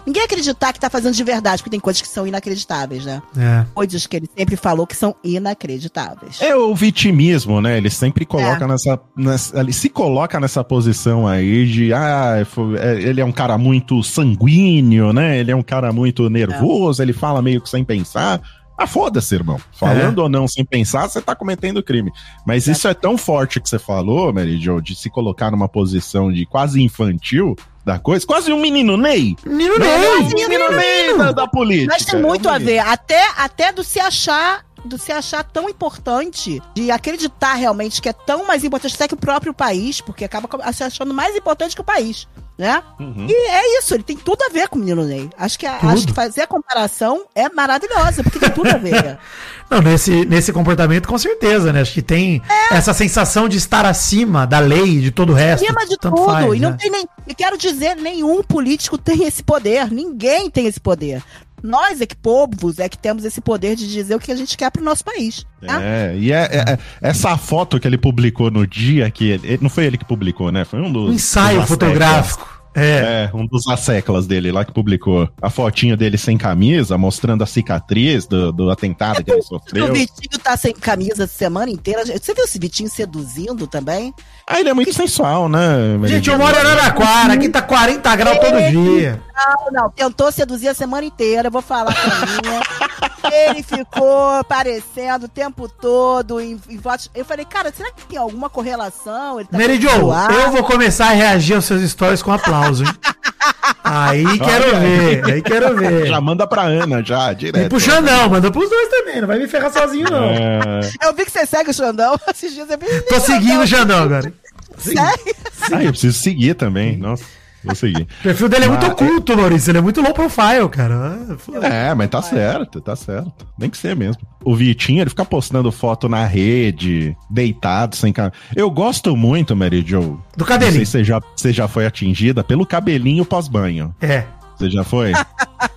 ninguém acreditar que tá fazendo de verdade, porque tem coisas que são inacreditáveis, né? É. Coisas que ele sempre falou que são inacreditáveis. É o vitimismo, né? Ele sempre coloca É. nessa, nessa- Ele se coloca nessa posição aí de. Ah, é, ele é um cara muito sanguíneo, né? Ele é um cara muito nervoso, ele fala meio que sem pensar. Ah, foda-se, irmão. Falando ou não sem pensar, você tá cometendo crime. Mas isso é tão forte que você falou, Mary Jo, de se colocar numa posição de quase infantil da coisa, quase um menino Ney. Menino? Ney! Menino Ney da, da política. Mas tem muito É um a ver, até, até do se achar de se achar tão importante, de acreditar realmente que é tão mais importante até que o próprio país, porque acaba se achando mais importante que o país. Né? Uhum. E é isso, ele tem tudo a ver com o menino Ney. Acho que, a- acho que fazer a comparação é maravilhosa, porque tem tudo a ver. Não, nesse, nesse comportamento, com certeza, né? Acho que tem essa sensação de estar acima da lei, de todo o resto. Acima de tudo. faz, e não né? tem nem. E quero dizer, nenhum político tem esse poder. Ninguém tem esse poder. Nós é que povos é que temos esse poder de dizer o que a gente quer pro nosso país. Tá? É, e é, é- é- essa foto que ele publicou no dia que ele, não foi ele que publicou, né? Foi um dos Um ensaio dos fotográfico. É. É, um dos asseclas dele lá que publicou a fotinho dele sem camisa, mostrando a cicatriz do, do atentado que ele O sofreu. Vitinho tá sem camisa a semana inteira. Você viu esse Vitinho seduzindo também? Ah, ele é muito sensual, né? Gente, eu moro em Araraquara, aqui tá 40 graus todo dia. Não, não. Tentou seduzir a semana inteira. Eu vou falar com a minha. Ele ficou aparecendo o tempo todo em, em votos. Eu falei, cara, será que tem alguma correlação? Ele tá Mary Jo, eu vou começar a reagir aos seus stories com aplauso, hein? Aí quero ver, aí quero ver. Já manda pra Ana, já, E direto. pro Xandão, manda pros dois também, não vai me ferrar sozinho, não. É, Eu vi que você segue o Xandão. Esses dias eu vi. Tô seguindo o Xandão agora. Segue. ah, eu preciso seguir também. Nossa, vou seguir. O perfil dele é muito oculto, Maurício. Ele é muito low profile, cara. É, mas tá certo, tá certo. Tem que ser mesmo. O Vitinho, ele fica postando foto na rede, deitado, sem camisa. Eu gosto muito, Mary Jo. Do Não sei cabelinho. se você já, você já foi atingida pelo cabelinho pós-banho. É. Você já foi?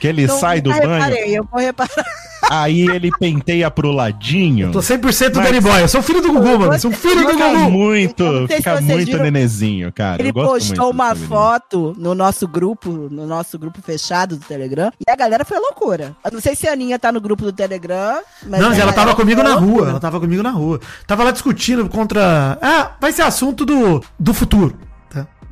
que ele Não, sai do banho, Reparei, eu vou reparar. aí ele penteia pro ladinho. Tô 100% Mas- Danny Boy. Eu sou filho do Gugu, mano. Sou filho do Gugu. Eu muito, se fica muito viram, nenezinho, cara. Ele Eu postou uma foto no nosso grupo, no nosso grupo fechado do Telegram, e a galera foi loucura. Eu não sei se a Aninha tá no grupo do Telegram, mas. Não, ela tava comigo na rua. Ela tava comigo na rua. Tava lá discutindo contra. Ah, vai ser assunto do, do futuro.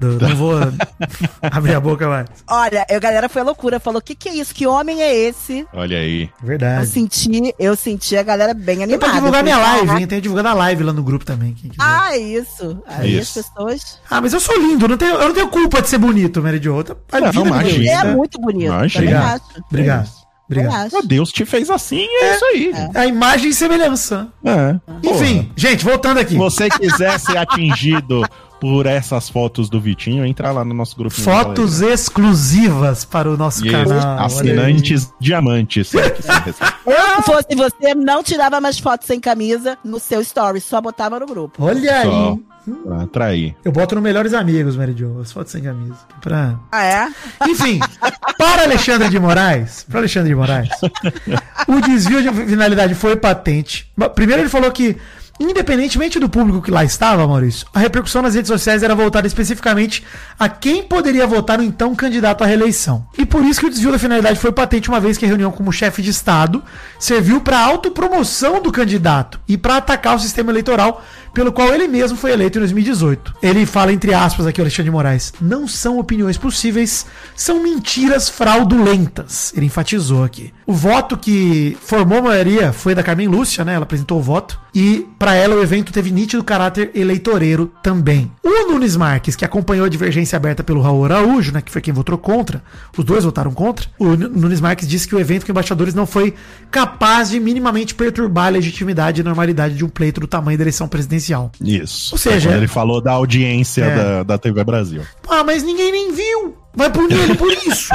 Tá? Do- não vou abrir a boca mais. Olha, a galera foi loucura. Falou: o que, que é isso? Que homem é esse? Olha aí. Eu Verdade. senti, eu senti a galera bem Eu animada. pra divulgar Eu minha live, "Caraca, hein? Tem divulgando a live lá no grupo também. Ah, Ah, isso. Aí Isso. as pessoas. mas eu sou lindo, não tenho, eu não tenho culpa de ser bonito, Mary Jo. A Não, vida imagina. isso, é né? muito bonito. Imagina. Obrigado. acho. Obrigado. Ah, Deus te fez assim, é, isso aí. A imagem e semelhança. É. Enfim, gente, voltando aqui. Se você quiser ser atingido por essas fotos do Vitinho, entra lá no nosso grupo. Fotos exclusivas para o nosso canal. olha aí. assinantes diamantes. Eu, se fosse você, não tirava mais fotos sem camisa no seu story, só botava no grupo. Olha Só aí. pra atrair. Eu boto no Melhores Amigos, Mary Jo, as fotos sem camisa. Pra... Ah, é? Enfim, para Alexandre de Moraes, para Alexandre de Moraes, o desvio de finalidade foi patente. Primeiro ele falou que, independentemente do público que lá estava, Maurício, a repercussão nas redes sociais era voltada especificamente a quem poderia votar no então candidato à reeleição. E por isso que o desvio da finalidade foi patente, uma vez que a reunião como chefe de Estado serviu para autopromoção do candidato e para atacar o sistema eleitoral pelo qual ele mesmo foi eleito em 2018. Ele fala, entre aspas, aqui, o Alexandre de Moraes, não são opiniões possíveis, são mentiras fraudulentas. Ele enfatizou aqui. O voto que formou a maioria foi da Carmen Lúcia, né? Ela apresentou o voto. E para ela o evento teve nítido caráter eleitoreiro também. O Nunes Marques, que acompanhou a divergência aberta pelo Raul Araújo, né? Que foi quem votou contra. Os dois votaram contra. O Nunes Marques disse que o evento com embaixadores não foi capaz de minimamente perturbar a legitimidade e normalidade de um pleito do tamanho da eleição presidencial. Isso. Ou seja, Quando ele falou da audiência É. da, da TV Brasil. Ah, mas ninguém nem viu. Vai punir ele por isso.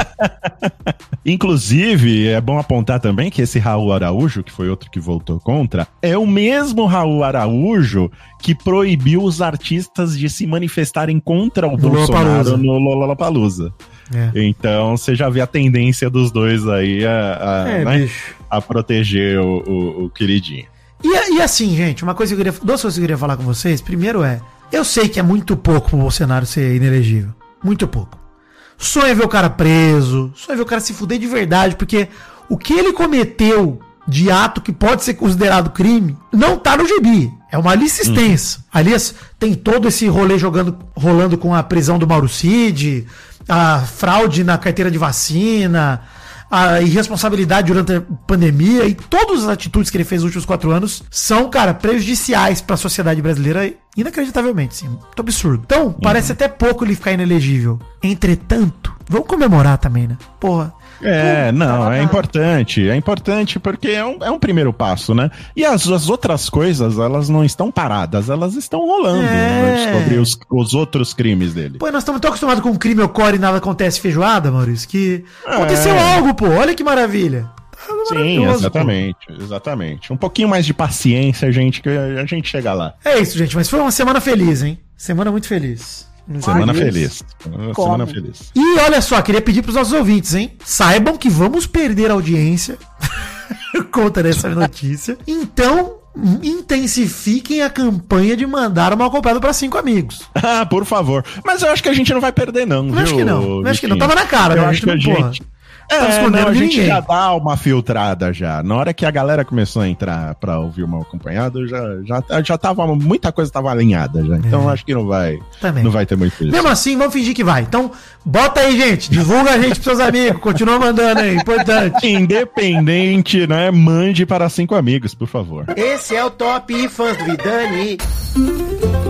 Inclusive, é bom apontar também que esse Raul Araújo, que foi outro que votou contra, é o mesmo Raul Araújo que proibiu os artistas de se manifestarem contra o Do Bolsonaro Lollapalooza. no Lollapalooza. É. Então, você já vê a tendência dos dois aí a, a, É, né, a proteger o, o- o queridinho. E, e assim, gente, uma coisa que eu queria. Duas coisas que eu queria falar com vocês. Primeiro é. Eu sei que é muito pouco pro Bolsonaro ser inelegível. Muito pouco. Sonho é ver o cara preso. Sonho é ver o cara se fuder de verdade. Porque o que ele cometeu de ato que pode ser considerado crime não tá no gibi. É uma lista extensa. Aliás, tem todo esse rolê jogando, rolando com a prisão do Mauro Cid, a fraude na carteira de vacina, a irresponsabilidade durante a pandemia e todas as atitudes que ele fez nos últimos quatro anos são, cara, prejudiciais para a sociedade brasileira inacreditavelmente, sim. Muito absurdo. Então, parece até pouco ele ficar inelegível. Entretanto, Vamos comemorar também, né? Porra. É, não, é importante. É importante porque é um, é um primeiro passo, né? E as, as outras coisas, elas não estão paradas, elas estão rolando É. né, sobre os, os outros crimes dele. Pô, nós estamos tão acostumados com crime ocorre e nada acontece feijoada, Maurício, que É. aconteceu algo, pô. Olha que maravilha. Tá Sim, maravilhoso, pô. exatamente, exatamente. Um pouquinho mais de paciência, gente, que a gente chega lá. É isso, gente, mas foi uma semana feliz, hein? Semana muito feliz. Semana feliz. Uma Como? Semana feliz. E olha só, queria pedir pros nossos ouvintes, hein? Saibam que vamos perder a audiência conta dessa notícia. Então, intensifiquem a campanha de mandar o mal comprado para cinco amigos. Ah, por favor. Mas eu acho que a gente não vai perder, não. Não acho viu, que não. Não acho que não. Tava na cara, Eu né? acho que a gente. É, escondendo não, a gente ninguém. já dá uma filtrada já. Na hora que a galera começou a entrar pra ouvir o mal acompanhado, já, já, já tava. Muita coisa tava alinhada já. Então eu acho que não vai. Também. Não vai ter muito isso. Mesmo assim, vamos fingir que vai. Então, bota aí, gente. Divulga a gente pros seus amigos. Continua mandando aí. Importante. Independente, né? Mande para cinco amigos, por favor. Esse é o Top Fãs do Vidani.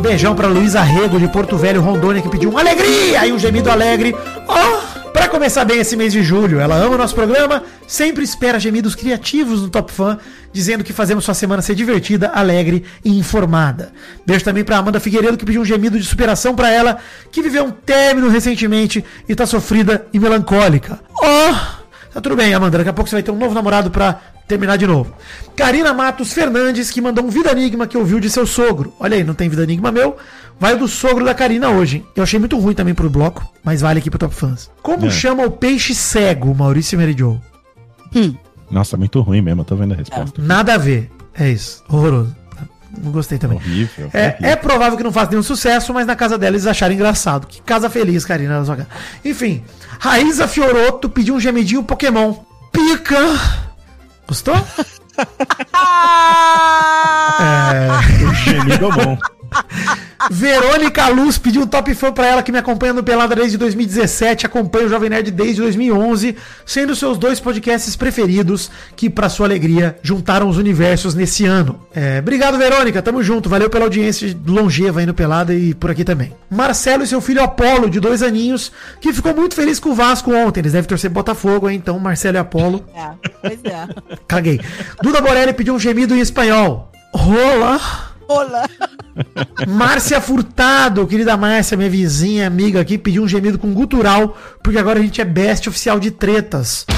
Beijão pra Luísa Rego de Porto Velho, Rondônia, que pediu um alegria e um gemido alegre. Oh, pra começar bem esse mês de julho, ela ama o nosso programa, sempre espera gemidos criativos no Top Fã, dizendo que fazemos sua semana ser divertida, alegre e informada. Beijo também pra Amanda Figueiredo, que pediu um gemido de superação pra ela, que viveu um término recentemente e tá sofrida e melancólica. Oh, tá tudo bem, Amanda, daqui a pouco você vai ter um novo namorado pra terminar de novo. Karina Matos Fernandes, que mandou um Vida Enigma que ouviu de seu sogro. Olha aí, não tem Vida Enigma meu. Vai do sogro da Karina hoje. hein? Eu achei muito ruim também pro bloco, mas vale aqui pro Top Fãs. Como É. chama o peixe cego, Maurício Meridio? Nossa, muito ruim mesmo, eu tô vendo a resposta. Nada a ver. É isso. Horroroso. Não gostei também. Horrível. É, horrível. é provável que não faça nenhum sucesso, mas na casa dela eles acharam engraçado. Que casa feliz, Karina. na sua casa. Enfim, Raíza Fioroto pediu um gemidinho Pokémon. Pica! Gostou? O gemido é bom. Verônica Luz pediu um top fã pra ela que me acompanha no Pelada desde 2017, acompanha o Jovem Nerd desde 2011, sendo seus dois podcasts preferidos, que pra sua alegria juntaram os universos nesse ano. É, obrigado Verônica, tamo junto, valeu pela audiência longeva aí no Pelada e por aqui também. Marcelo e seu filho Apolo, de dois aninhos, que ficou muito feliz com o Vasco ontem, eles devem torcer Botafogo, hein? então Marcelo e Apolo, É, pois é. caguei. Duda Borelli pediu um gemido em espanhol. Rola. Olá. Márcia Furtado, querida Márcia, minha vizinha, amiga aqui, pediu um gemido com gutural, porque agora a gente é best oficial de tretas.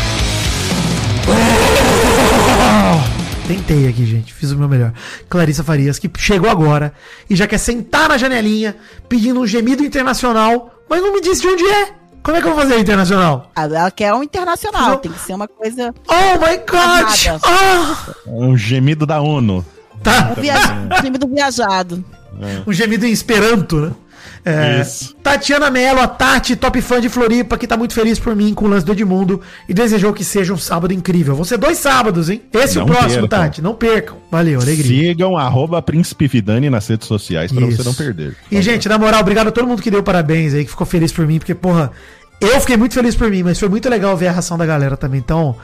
Tentei aqui, gente, fiz o meu melhor. Clarissa Farias, que chegou agora e já quer sentar na janelinha pedindo um gemido internacional, mas não me disse de onde é. Como é que eu vou fazer internacional? Ah, Ela quer um internacional, tem que ser uma coisa. Oh my god! Ah, Um gemido da ONU. Tá. Um viaja... time do viajado. Um gemido em Esperanto, né? É, Isso. Tatiana Mello, a Tati, top fã de Floripa, que tá muito feliz por mim com o lance do Edmundo e desejou que seja um sábado incrível. Vão ser dois sábados, hein? Esse é o próximo, percam. Tati. Não percam. Valeu, alegria. Sigam arroba Príncipe Vidani nas redes sociais pra Isso. você não perder. E, gente, na moral, obrigado a todo mundo que deu parabéns aí, que ficou feliz por mim, porque, porra, eu fiquei muito feliz por mim, mas foi muito legal ver a reação da galera também. Então,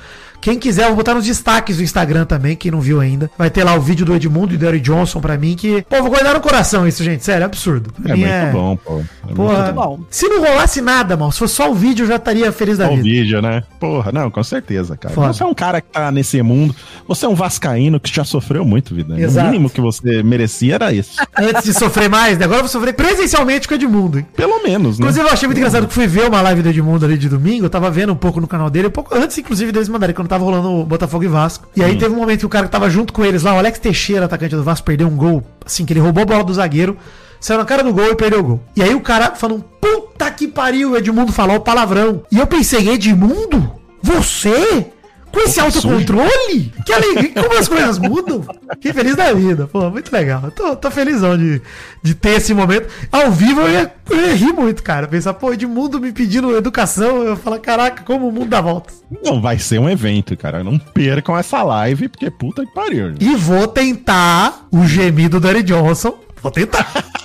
quem quiser, eu vou botar nos destaques do Instagram também, quem não viu ainda. Vai ter lá o vídeo do Edmundo e do Eric Johnson pra mim, que, pô, vou guardar no coração isso, gente. Sério, é absurdo. Pra É muito bom, pô. É Porra, muito bom. se não rolasse nada, mal, se fosse só o vídeo, eu já estaria feliz da Só o vida. vídeo, né? Porra, não, com certeza, cara. Foda. Você é um cara que tá nesse mundo. Você é um vascaíno que já sofreu muito, vida. Exato. O mínimo que você merecia era isso. Antes de sofrer mais, né? agora eu vou sofrer presencialmente com o Edmundo, hein? Pelo menos, né? Inclusive, eu achei muito engraçado que fui ver uma live do Edmundo ali de domingo. Eu tava vendo um pouco no canal dele, um pouco antes, inclusive, deles mandarem, quando tava rolando o Botafogo e Vasco. E aí teve um momento que o cara que tava junto com eles lá, o Alex Teixeira, atacante do Vasco, perdeu um gol. Assim, que ele roubou a bola do zagueiro, saiu na cara do gol e perdeu o gol. E aí o cara falando, puta que pariu, o Edmundo falou o palavrão. E eu pensei, Edmundo? Você? Com esse autocontrole? Que alegria, como as coisas mudam. Que feliz da vida, pô, muito legal. Tô, tô felizão de, de ter esse momento. Ao vivo eu ia, eu ia rir muito, cara. Pensar, pô, Edmundo me pedindo educação, eu falo, caraca, como o mundo dá voltas. Não vai ser um evento, cara. Não percam essa live, porque puta que pariu. E vou tentar o gemido do Eric Johnson. Vou tentar.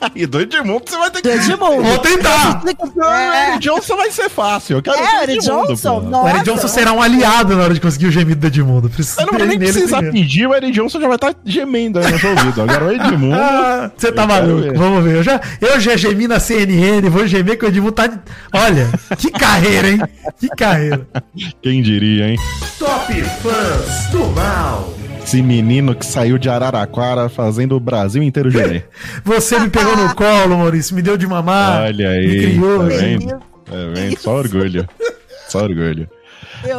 e do Edmundo você vai ter que... Do Edmundo. Vou tentar. O Eric Johnson vai ser fácil. Eu quero É, Eric Johnson? pô. Nossa. O Eric Johnson será um aliado na hora de conseguir o gemido do Edmundo. Precisa Eu não vou nem precisar primeiro. pedir, o Eric Johnson já vai estar gemendo aí no seu ouvido. Agora o Edmundo... Ah, você tá maluco, ver. vamos ver. Eu já, eu já gemi na CNN, vou gemer que o Edmundo tá. de- Olha, que carreira, hein? Que carreira. Quem diria, hein? Top Fãs do Mal. Esse menino que saiu de Araraquara fazendo o Brasil inteiro gemer. Você me pegou no colo, Maurício, me deu de mamar. Olha me aí, criou. tá vendo? Tá vendo? Só orgulho. Só orgulho.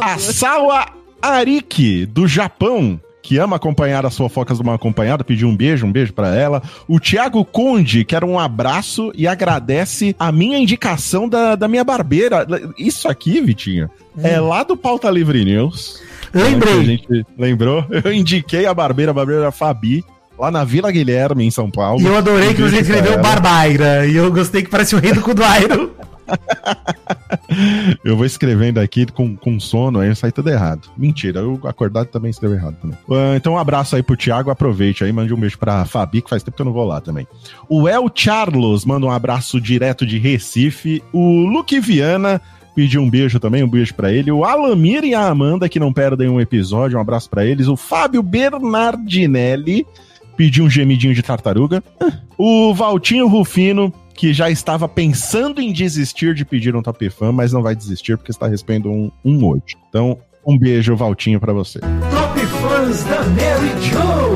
A. Sawa Ariki, do Japão, que ama acompanhar as fofocas de uma acompanhada, pediu um beijo, um beijo pra ela. O Thiago Conde, quer um abraço e agradece a minha indicação da, da minha barbeira. Isso aqui, Vitinho, é lá do Pauta Livre News. Lembrei. Que A gente lembrou? Eu indiquei a barbeira, a barbeira Fabi, lá na Vila Guilherme, em São Paulo. E eu adorei que você escreveu. Barbaira. E eu gostei que parece o rei do Kudairo. Eu vou escrevendo aqui com, com sono, aí sai tudo errado. Mentira, eu acordado também escrevo errado também. Ah, então um abraço aí pro Thiago, aproveite aí, mande um beijo pra Fabi, que faz tempo que eu não vou lá também. O El Charlos manda um abraço direto de Recife. O Luque Viana pediu um beijo também, um beijo pra ele. O Alamir e a Amanda, que não perdem um episódio, um abraço pra eles. O Fábio Bernardinelli pediu um gemidinho de tartaruga. O Valtinho Rufino, que já estava pensando em desistir de pedir um top fã, mas não vai desistir porque está recebendo um, um hoje. Então, um beijo, Valtinho, pra você. Top Fãs da Mary Jo.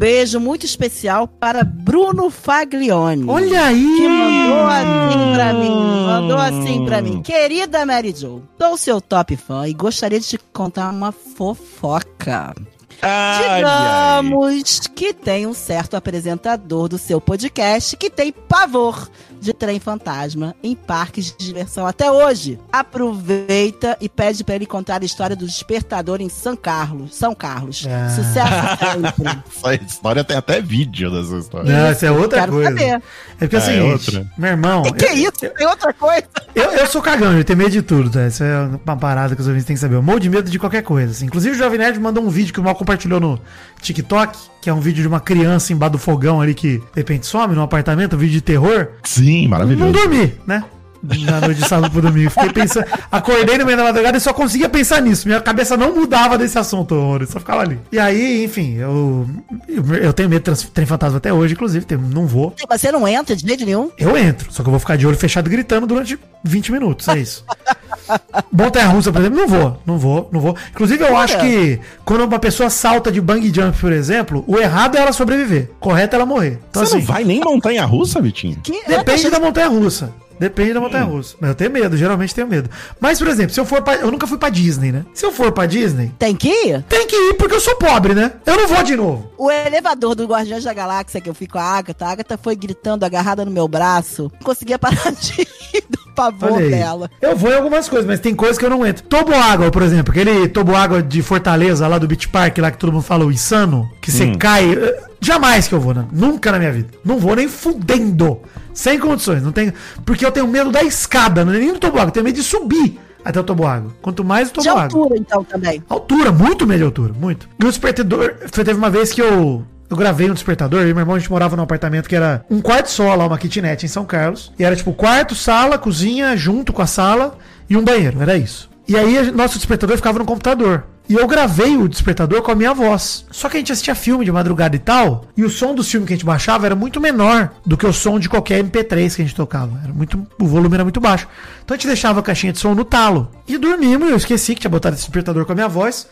Um beijo muito especial para Bruno Faglione. Olha aí! Que mandou assim pra mim, mandou assim pra mim. Querida Mary Jo, sou seu top fã e gostaria de te contar uma fofoca. Digamos que tem um certo apresentador do seu podcast que tem pavor de trem fantasma em parques de diversão até hoje. Aproveita e pede pra ele contar a história do despertador em São Carlos. São Carlos. Ah. Sucesso sempre. Essa história tem até vídeo dessa história. Não, essa é outra Quero coisa. saber. É porque Ah, assim, é outra. meu irmão. Que eu- isso? Tem outra coisa? Eu, eu sou cagão, eu tenho medo de tudo, tá? Isso é uma parada que os ouvintes têm que saber. Eu morro de medo de qualquer coisa. assim. Inclusive, o Jovem Nerd mandou um vídeo que o Mal compartilhou no TikTok, que é um vídeo de uma criança embaixo do fogão ali que de repente some num apartamento, um vídeo de terror. Sim, Não maravilhoso. dormi, né? Na noite de sábado pro domingo. Fiquei pensando. Acordei no meio da madrugada e só conseguia pensar nisso. Minha cabeça não mudava desse assunto, horror. Só ficava ali. E aí, enfim, eu. Eu, eu tenho medo de trem fantasma até hoje, inclusive. tem- Não vou. Mas você não entra de jeito nenhum? Eu entro, só que eu vou ficar de olho fechado gritando durante 20 minutos, é isso. Montanha russa, por exemplo, não vou, não vou, não vou. Inclusive, eu Olha. acho que quando uma pessoa salta de bang jump, por exemplo, o errado é ela sobreviver. Correto é ela morrer. Então, Você assim, não vai nem montanha russa, Vitinho? Que, depende da montanha russa. Depende da montanha russa. Mas eu tenho medo, geralmente tenho medo. Mas, por exemplo, se eu for pra. Eu nunca fui pra Disney, né? Se eu for pra Disney, Tem que ir? tem que ir porque eu sou pobre, né? Eu não vou de novo. O elevador do Guardiões da Galáxia que eu fui com a Agatha, a Agatha foi gritando agarrada no meu braço. Não conseguia parar de rir do pavor dela. Eu vou em algumas coisas, mas tem coisas que eu não entro. Toboágua, por exemplo, aquele toboágua de Fortaleza, lá do Beach Park, lá que todo mundo fala o insano, que você Hum. cai. eh, Jamais que eu vou, né? Nunca na minha vida. Não vou nem fudendo. Sem condições. Não tenho. Porque eu tenho medo da escada, não é nem do toboágua, eu tenho medo de subir até o toboágua. Quanto mais o De toboágua. altura, então, também. Altura, muito medo de altura, muito. E o despertador, teve uma vez que eu, eu gravei um despertador, e meu irmão, a gente morava num apartamento que era um quarto só lá, uma kitnet em São Carlos. E era tipo quarto, sala, cozinha, junto com a sala e um banheiro, era isso. E aí, nosso despertador ficava no computador. E eu gravei o despertador com a minha voz. Só que a gente assistia filme de madrugada e tal, e o som dos filmes que a gente baixava era muito menor do que o som de qualquer MP3 que a gente tocava. Era muito, o volume era muito baixo. Então a gente deixava a caixinha de som no talo. E dormimos, eu esqueci que tinha botado esse despertador com a minha voz.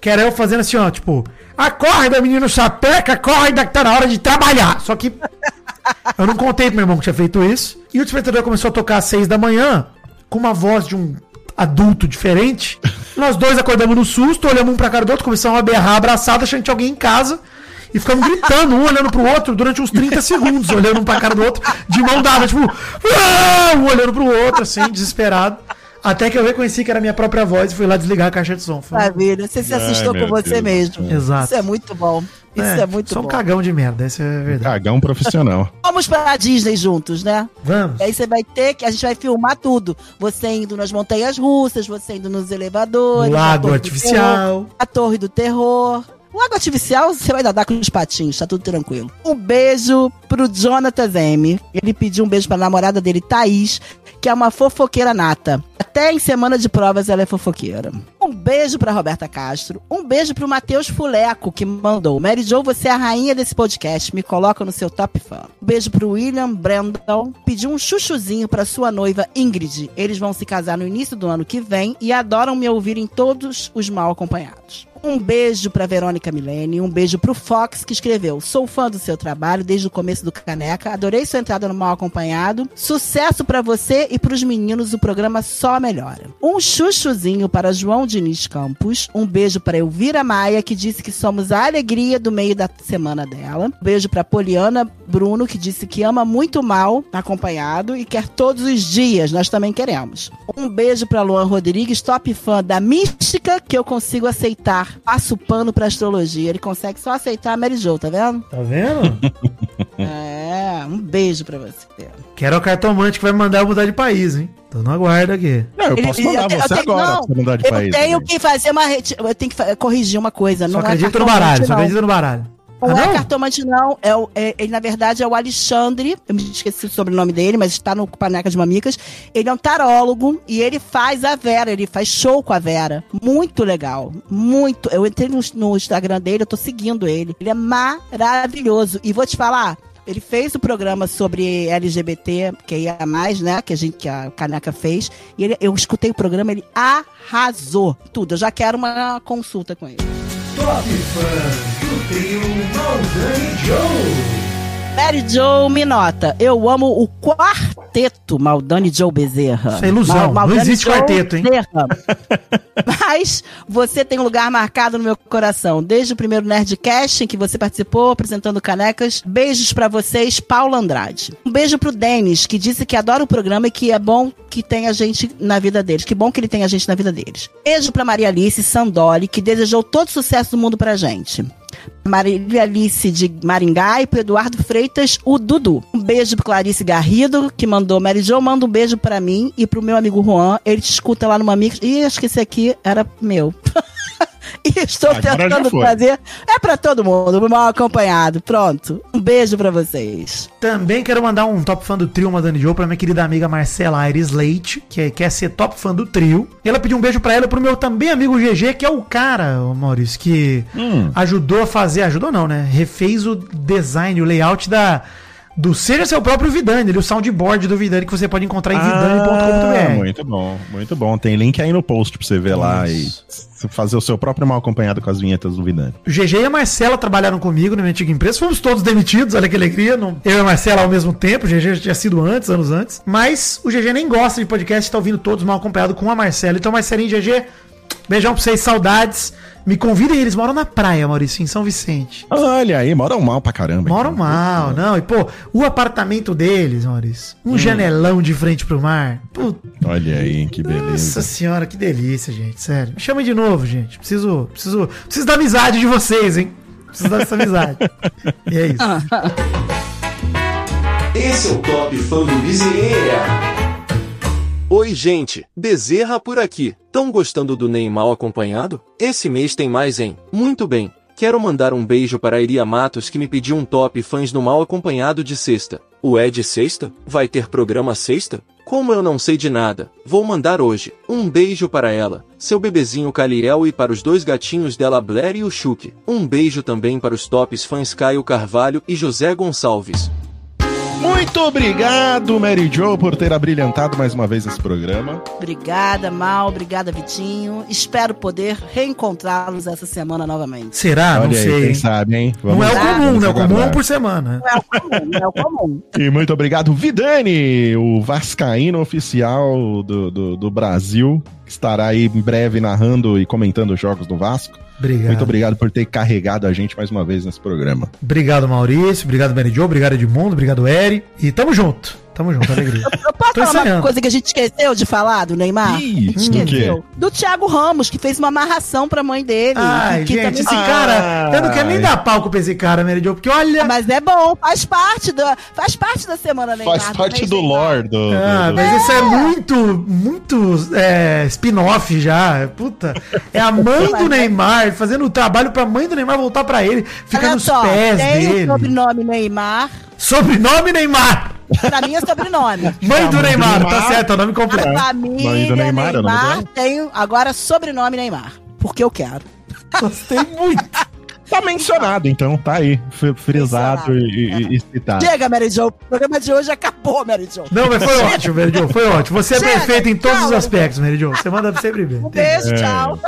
Que era eu fazendo assim, ó, tipo, acorda, menino sapeca, acorda que tá na hora de trabalhar. Só que eu não contei pro meu irmão que tinha feito isso. E o despertador começou a tocar às seis da manhã, com uma voz de um adulto diferente. Nós dois acordamos no susto, olhamos um pra cara do outro, começamos a berrar abraçado, achando que tinha alguém em casa. E ficamos gritando, um olhando pro outro, durante uns 30 segundos, olhando um pra cara do outro, de mão dada, tipo, "Ah!" um olhando pro outro, assim, desesperado. Até que eu reconheci que era a minha própria voz e fui lá desligar a caixa de som. Foi- Maravilha. Você se Ai, assustou meu com você Deus. mesmo. Exato. Isso é muito bom. Isso é, muito Sou bom. um cagão de merda, essa é a verdade. Cagão profissional. Vamos pra Disney juntos, né? Vamos. E aí você vai ter que. A gente vai filmar tudo. Você indo nas montanhas russas, você indo nos elevadores. a Lago artificial. Terror, a Torre do Terror. O água artificial você vai dar com os patinhos, tá tudo tranquilo. Um beijo pro Jonathan M. Ele pediu um beijo pra namorada dele, Thaís, que é uma fofoqueira nata. Até em semana de provas ela é fofoqueira. Um beijo pra Roberta Castro. Um beijo pro Matheus Fuleco, que mandou. Mary Jo, você é a rainha desse podcast. Me coloca no seu top fã. Um beijo pro William Brandon. Pediu um chuchuzinho pra sua noiva Ingrid. Eles vão se casar no início do ano que vem e adoram me ouvir em todos os mal acompanhados. Um beijo pra Verônica Milene, um beijo pro Fox que escreveu: Sou fã do seu trabalho desde o começo do Caneca, adorei sua entrada no Mal Acompanhado. Sucesso pra você e pros meninos, o programa só melhora. Um chuchuzinho para João Diniz Campos, um beijo pra Elvira Maia que disse que somos a alegria do meio da semana dela. Um beijo pra Poliana Bruno que disse que ama muito Mal Acompanhado e quer todos os dias, nós também queremos. Um beijo pra Luan Rodrigues, top fã da mística que eu consigo aceitar passa o pano pra astrologia. Ele consegue só aceitar a Mary Jo, tá vendo? Tá vendo? É, um beijo pra você. Quero o cartomante que vai mandar eu mudar de país, hein? Tô no aguardo aqui. Não, eu posso mandar eu te- eu você tenho- agora não, pra você mudar de eu país. tenho também. que fazer uma. Eu tenho que corrigir uma coisa. Só não é acredito no cartomante, baralho, só não. acredito no baralho. Não, Ah, é não? cartomante, não. É, o- é- ele, na verdade, é o Alexandre. Eu me esqueci o sobrenome dele, mas está no Paneca de Mamicas. Ele é um tarólogo e ele faz a Vera. Ele faz show com a Vera. Muito legal. Muito. Eu entrei no, no Instagram dele, eu tô seguindo ele. Ele é maravilhoso. E vou te falar. Ele fez o programa sobre LGBT, que ia mais, né? Que a gente, que a Caneca fez. E ele, eu escutei o programa, ele arrasou. Tudo. Eu já quero uma consulta com ele. Top Fãs do trio Maldani Joe. Mary Jo me nota. Eu amo o quarteto Maldani Joe Bezerra. Isso é ilusão. Não existe quarteto, hein? Bezerra. Mas você tem um lugar marcado no meu coração. Desde o primeiro Nerdcast em que você participou, apresentando canecas. Beijos pra vocês, Paulo Andrade. Um beijo pro Denis, que disse que adora o programa e que é bom que tem a gente na vida deles. Que bom que ele tem a gente na vida deles. Beijo pra Maria Alice Sandoli, que desejou todo o sucesso do mundo pra gente. Marília Alice de Maringá e pro Eduardo Freitas, o Dudu. Um beijo pro Clarice Garrido, que mandou Mary Jo, manda um beijo pra mim e pro meu amigo Juan. Ele te escuta lá no Mamix. Ih, acho que esse aqui era meu. e estou Agora tentando fazer. É pra todo mundo, mal acompanhado. Pronto. Um beijo pra vocês. Também quero mandar um top fã do trio Madame Joe pra minha querida amiga Marcela Aires Leite, que quer ser top fã do trio. E ela pediu um beijo pra ela e pro meu também amigo GG, que é o cara, Maurício, que Hum. ajudou a fazer, ajudou não, né? Refez o design, o layout da do Seja Seu Próprio Vidani, o soundboard do Vidani que você pode encontrar em Ah, vidani.com.br. muito bom, muito bom. Tem link aí no post pra você ver lá e fazer o seu próprio mal acompanhado com as vinhetas do Vidani. O GG e a Marcela trabalharam comigo na minha antiga empresa. Fomos todos demitidos, olha que alegria. Não- Eu e a Marcela ao mesmo tempo. O GG já tinha sido antes, anos antes. Mas o GG nem gosta de podcast, tá ouvindo todos mal acompanhado com a Marcela. Então, Marcelinha e GG, beijão pra vocês, saudades. Me convidem, eles moram na praia, Maurício, em São Vicente. Olha aí, moram mal pra caramba. Moram então. mal, não. E, pô, o apartamento deles, Maurício, um janelão de frente pro mar. Puta Olha aí, que nossa beleza. senhora, que delícia, gente. Sério. Me chamem de novo, gente. Preciso, preciso, preciso da amizade de vocês, hein? Preciso dessa amizade. e é isso. Esse é o Top Fã do Bezerra. Oi, gente. Bezerra por aqui. Tão gostando do Ney mal acompanhado? Esse mês tem mais, hein? Muito bem. Quero mandar um beijo para a Iria Matos que me pediu um top fãs no mal acompanhado de sexta. O é de sexta? Vai ter programa sexta? Como eu não sei de nada, vou mandar hoje. Um beijo para ela, seu bebezinho Caliel e para os dois gatinhos dela Blair e o Chuck. Um beijo também para os tops fãs Caio Carvalho e José Gonçalves. Muito obrigado, Mary Jo, por ter abrilhantado mais uma vez esse programa. Obrigada, Mal. Obrigada, Vitinho. Espero poder reencontrá-los essa semana novamente. Será? não Olha aí, sei. quem sabe, hein? Não é o comum, vamos né? O comum é um por semana. Não é o comum, não é o comum. E muito obrigado, Vidani, o Vascaíno oficial do, do, do Brasil, estará aí em breve narrando e comentando os jogos do Vasco. Obrigado. Muito obrigado por ter carregado a gente mais uma vez nesse programa. Obrigado, Maurício. Obrigado, Jo. Obrigado, Edmundo. Obrigado, Eri. E tamo junto. Tamo junto, alegria. Eu posso Tô falar uma coisa que a gente esqueceu de falar do Neymar? Ih, do Esqueceu. Do Thiago Ramos, que fez uma amarração pra mãe dele. Ai, gente, esse também- cara, eu não quero nem Ai. dar palco pra esse cara, Mary Jo, porque olha... Mas é bom, faz parte, do, faz parte da semana Neymar. Faz parte do lore do. Ah, do- mas isso é muito, muito é, spin-off já. Puta. É a mãe do Neymar fazendo o trabalho pra mãe do Neymar voltar pra ele, ficar Olha nos só, pés tem dele. o sobrenome Neymar. Sobrenome Neymar! Pra mim é sobrenome. Mãe do mãe Neymar, tá certo, é o nome completo. A Mãe família do Neymar, é o nome Neymar dela? tem agora sobrenome Neymar. Porque eu quero. Gostei muito. Tá mencionado, então, tá aí. fri- Frisado e, e, e citado. Chega, Mary Jo. O programa de hoje acabou, Mary Jo. Não, mas foi ótimo, Mary Jo, foi ótimo. Você é Chega, perfeito em todos tchau, os aspectos, Mary Jo. Você manda sempre bem. Um beijo, tchau.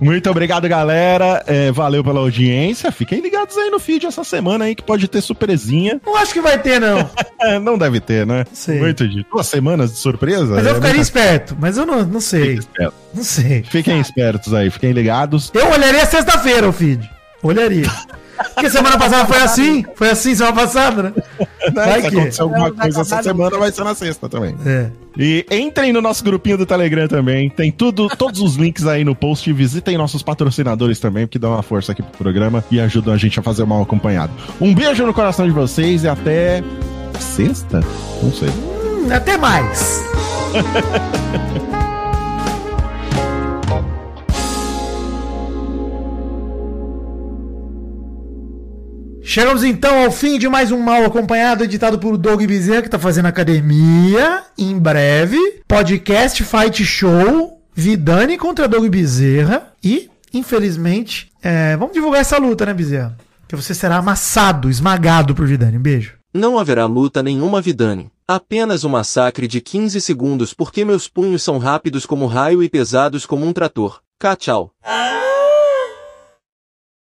Muito obrigado, galera. É, valeu pela audiência. Fiquem ligados aí no feed essa semana aí, que pode ter surpresinha. Não acho que vai ter, não. Não deve ter, né? Sei. Muito de duas semanas de surpresa. Mas eu É ficaria esperto, mas eu não, não sei. Não sei. Fiquem espertos aí, fiquem ligados. Eu olharia sexta-feira o feed. Olharia. Porque semana passada foi assim. Foi assim semana passada, né? Vai Se que- acontecer alguma coisa essa semana, vai ser na sexta também. É. E entrem no nosso grupinho do Telegram também. Tem tudo, todos os links aí no post. Visitem nossos patrocinadores também, que dão uma força aqui pro programa e ajudam a gente a fazer mal acompanhado. Um beijo no coração de vocês e até sexta? Não sei. Hum, até mais. Chegamos então ao fim de mais um Mal Acompanhado, editado por Doug Bezerra, que tá fazendo academia. Em breve, podcast Fight Show, Vidani contra Doug Bezerra. E, infelizmente, é, vamos divulgar essa luta, né, Bezerra? Que você será amassado, esmagado por Vidani. Um beijo. Não haverá luta nenhuma Vidani. Apenas um massacre de 15 segundos porque meus punhos são rápidos como raio e pesados como um trator. Cá tchau.